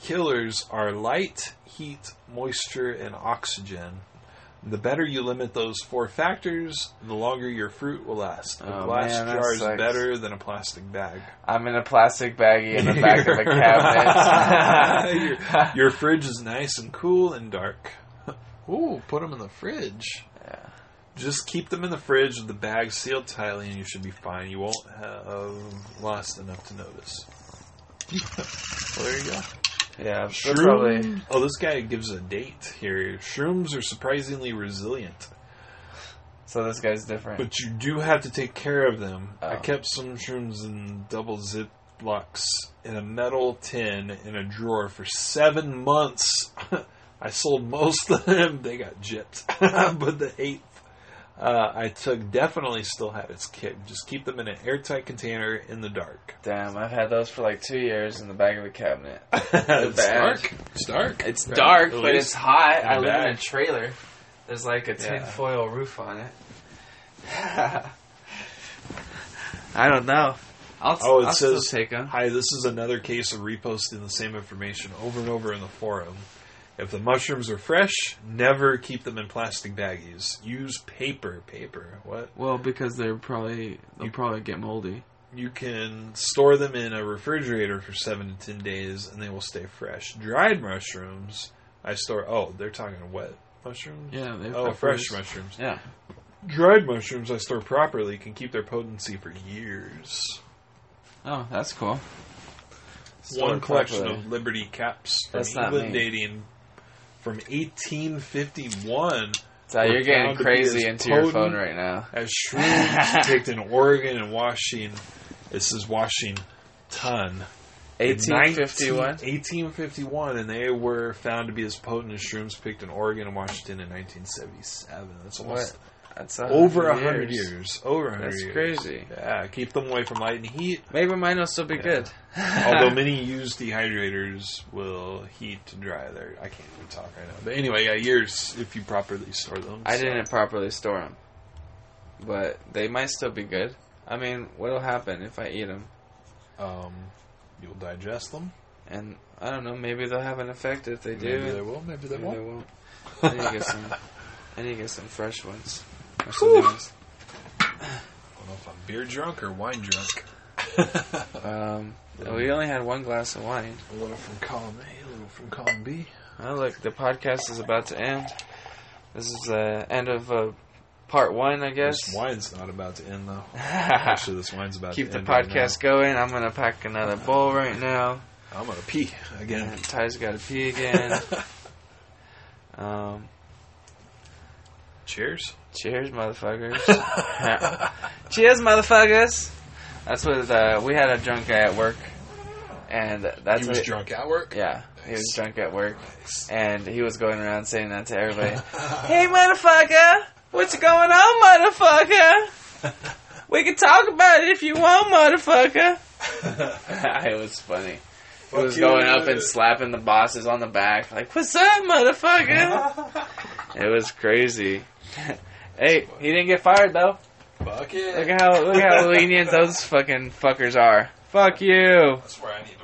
killers are light, heat, moisture, and oxygen. The better you limit those four factors, the longer your fruit will last. A Oh, glass man, jar is sucks. better than a plastic bag. I'm in a plastic baggie in the back of a cabinet. your, your fridge is nice and cool and dark. Ooh, put them in the fridge. Yeah. Just keep them in the fridge with the bag sealed tightly, and you should be fine. You won't have lost enough to notice. well, there you go. yeah, they're probably. Oh, this guy gives a date here. Shrooms are surprisingly resilient, So this guy's different. but you do have to take care of them. I Oh. kept some shrooms in double zip locks in a metal tin in a drawer for seven months. I sold most of them. They got gypped, but the eighth uh, I took definitely still had its kick. Just keep them in an airtight container in the dark. Damn, I've had those for like two years in the back of a cabinet. it's dark. It's dark. It's Right. dark, At but it's hot. in I live in a trailer. There's like a Yeah. tinfoil roof on it. I don't know. I'll, Oh, it I'll says- still take them. Hi, this is another case of reposting the same information over and over in the forum. If the mushrooms are fresh, never keep them in plastic baggies. Use paper. Paper. What? Well, because they're probably they'll You- probably get moldy. You can store them in a refrigerator for seven to ten days, and they will stay fresh. Dried mushrooms, I store. Oh, they're talking wet mushrooms. Yeah, they've Oh, fresh mushrooms. Yeah. Dried mushrooms I store properly can keep their potency for years. Oh, that's cool. One collection properly. of Liberty caps from England dating from 1851 So you're getting found to be crazy into your phone right now. as shrooms picked in Oregon and Washington. This is Washington. In 1851. 1851, and they were found to be as potent as shrooms picked in Oregon and Washington in 1977. That's almost That's over a hundred years. Over a hundred years. That's years. crazy. Yeah, keep them away from light and heat. Maybe mine will still be Yeah. good. Although many used dehydrators will heat to dry their. I can't even talk right now. But anyway, yeah, years if you properly store them. I so. didn't properly store them, but they might still be good. I mean, what'll happen if I eat them? Um, you'll digest them. And I don't know. Maybe they'll have an effect if they do. Maybe they will. Maybe they Maybe won't. they won't. I need to get some. I need to get some fresh ones. Or some new. I don't know if I'm beer drunk or wine drunk. Um, we only had one glass of wine. A little from column A, a little from column B. Oh, look, the podcast is about to end. This is the end of uh, part one, I guess. This wine's not about to end though. Actually, this wine's about Keep to the end right podcast going. I'm gonna pack another bowl right now. now. I'm gonna pee again. And Ty's got to pee again. um, Cheers. Cheers, motherfuckers. Cheers, motherfuckers. That's what uh, we had a drunk guy at work, and that's he was what, drunk at work. Yeah, he was drunk at work, and he was going around saying that to everybody. hey, motherfucker, what's going on, motherfucker? We can talk about it if you want, motherfucker. it was funny. He was going up and slapping the bosses on the back, like, "What's up, motherfucker?" it was crazy. hey, he didn't get fired though. Fuck it. Look at how look at how lenient those fucking fuckers are. Fuck you. That's where I need.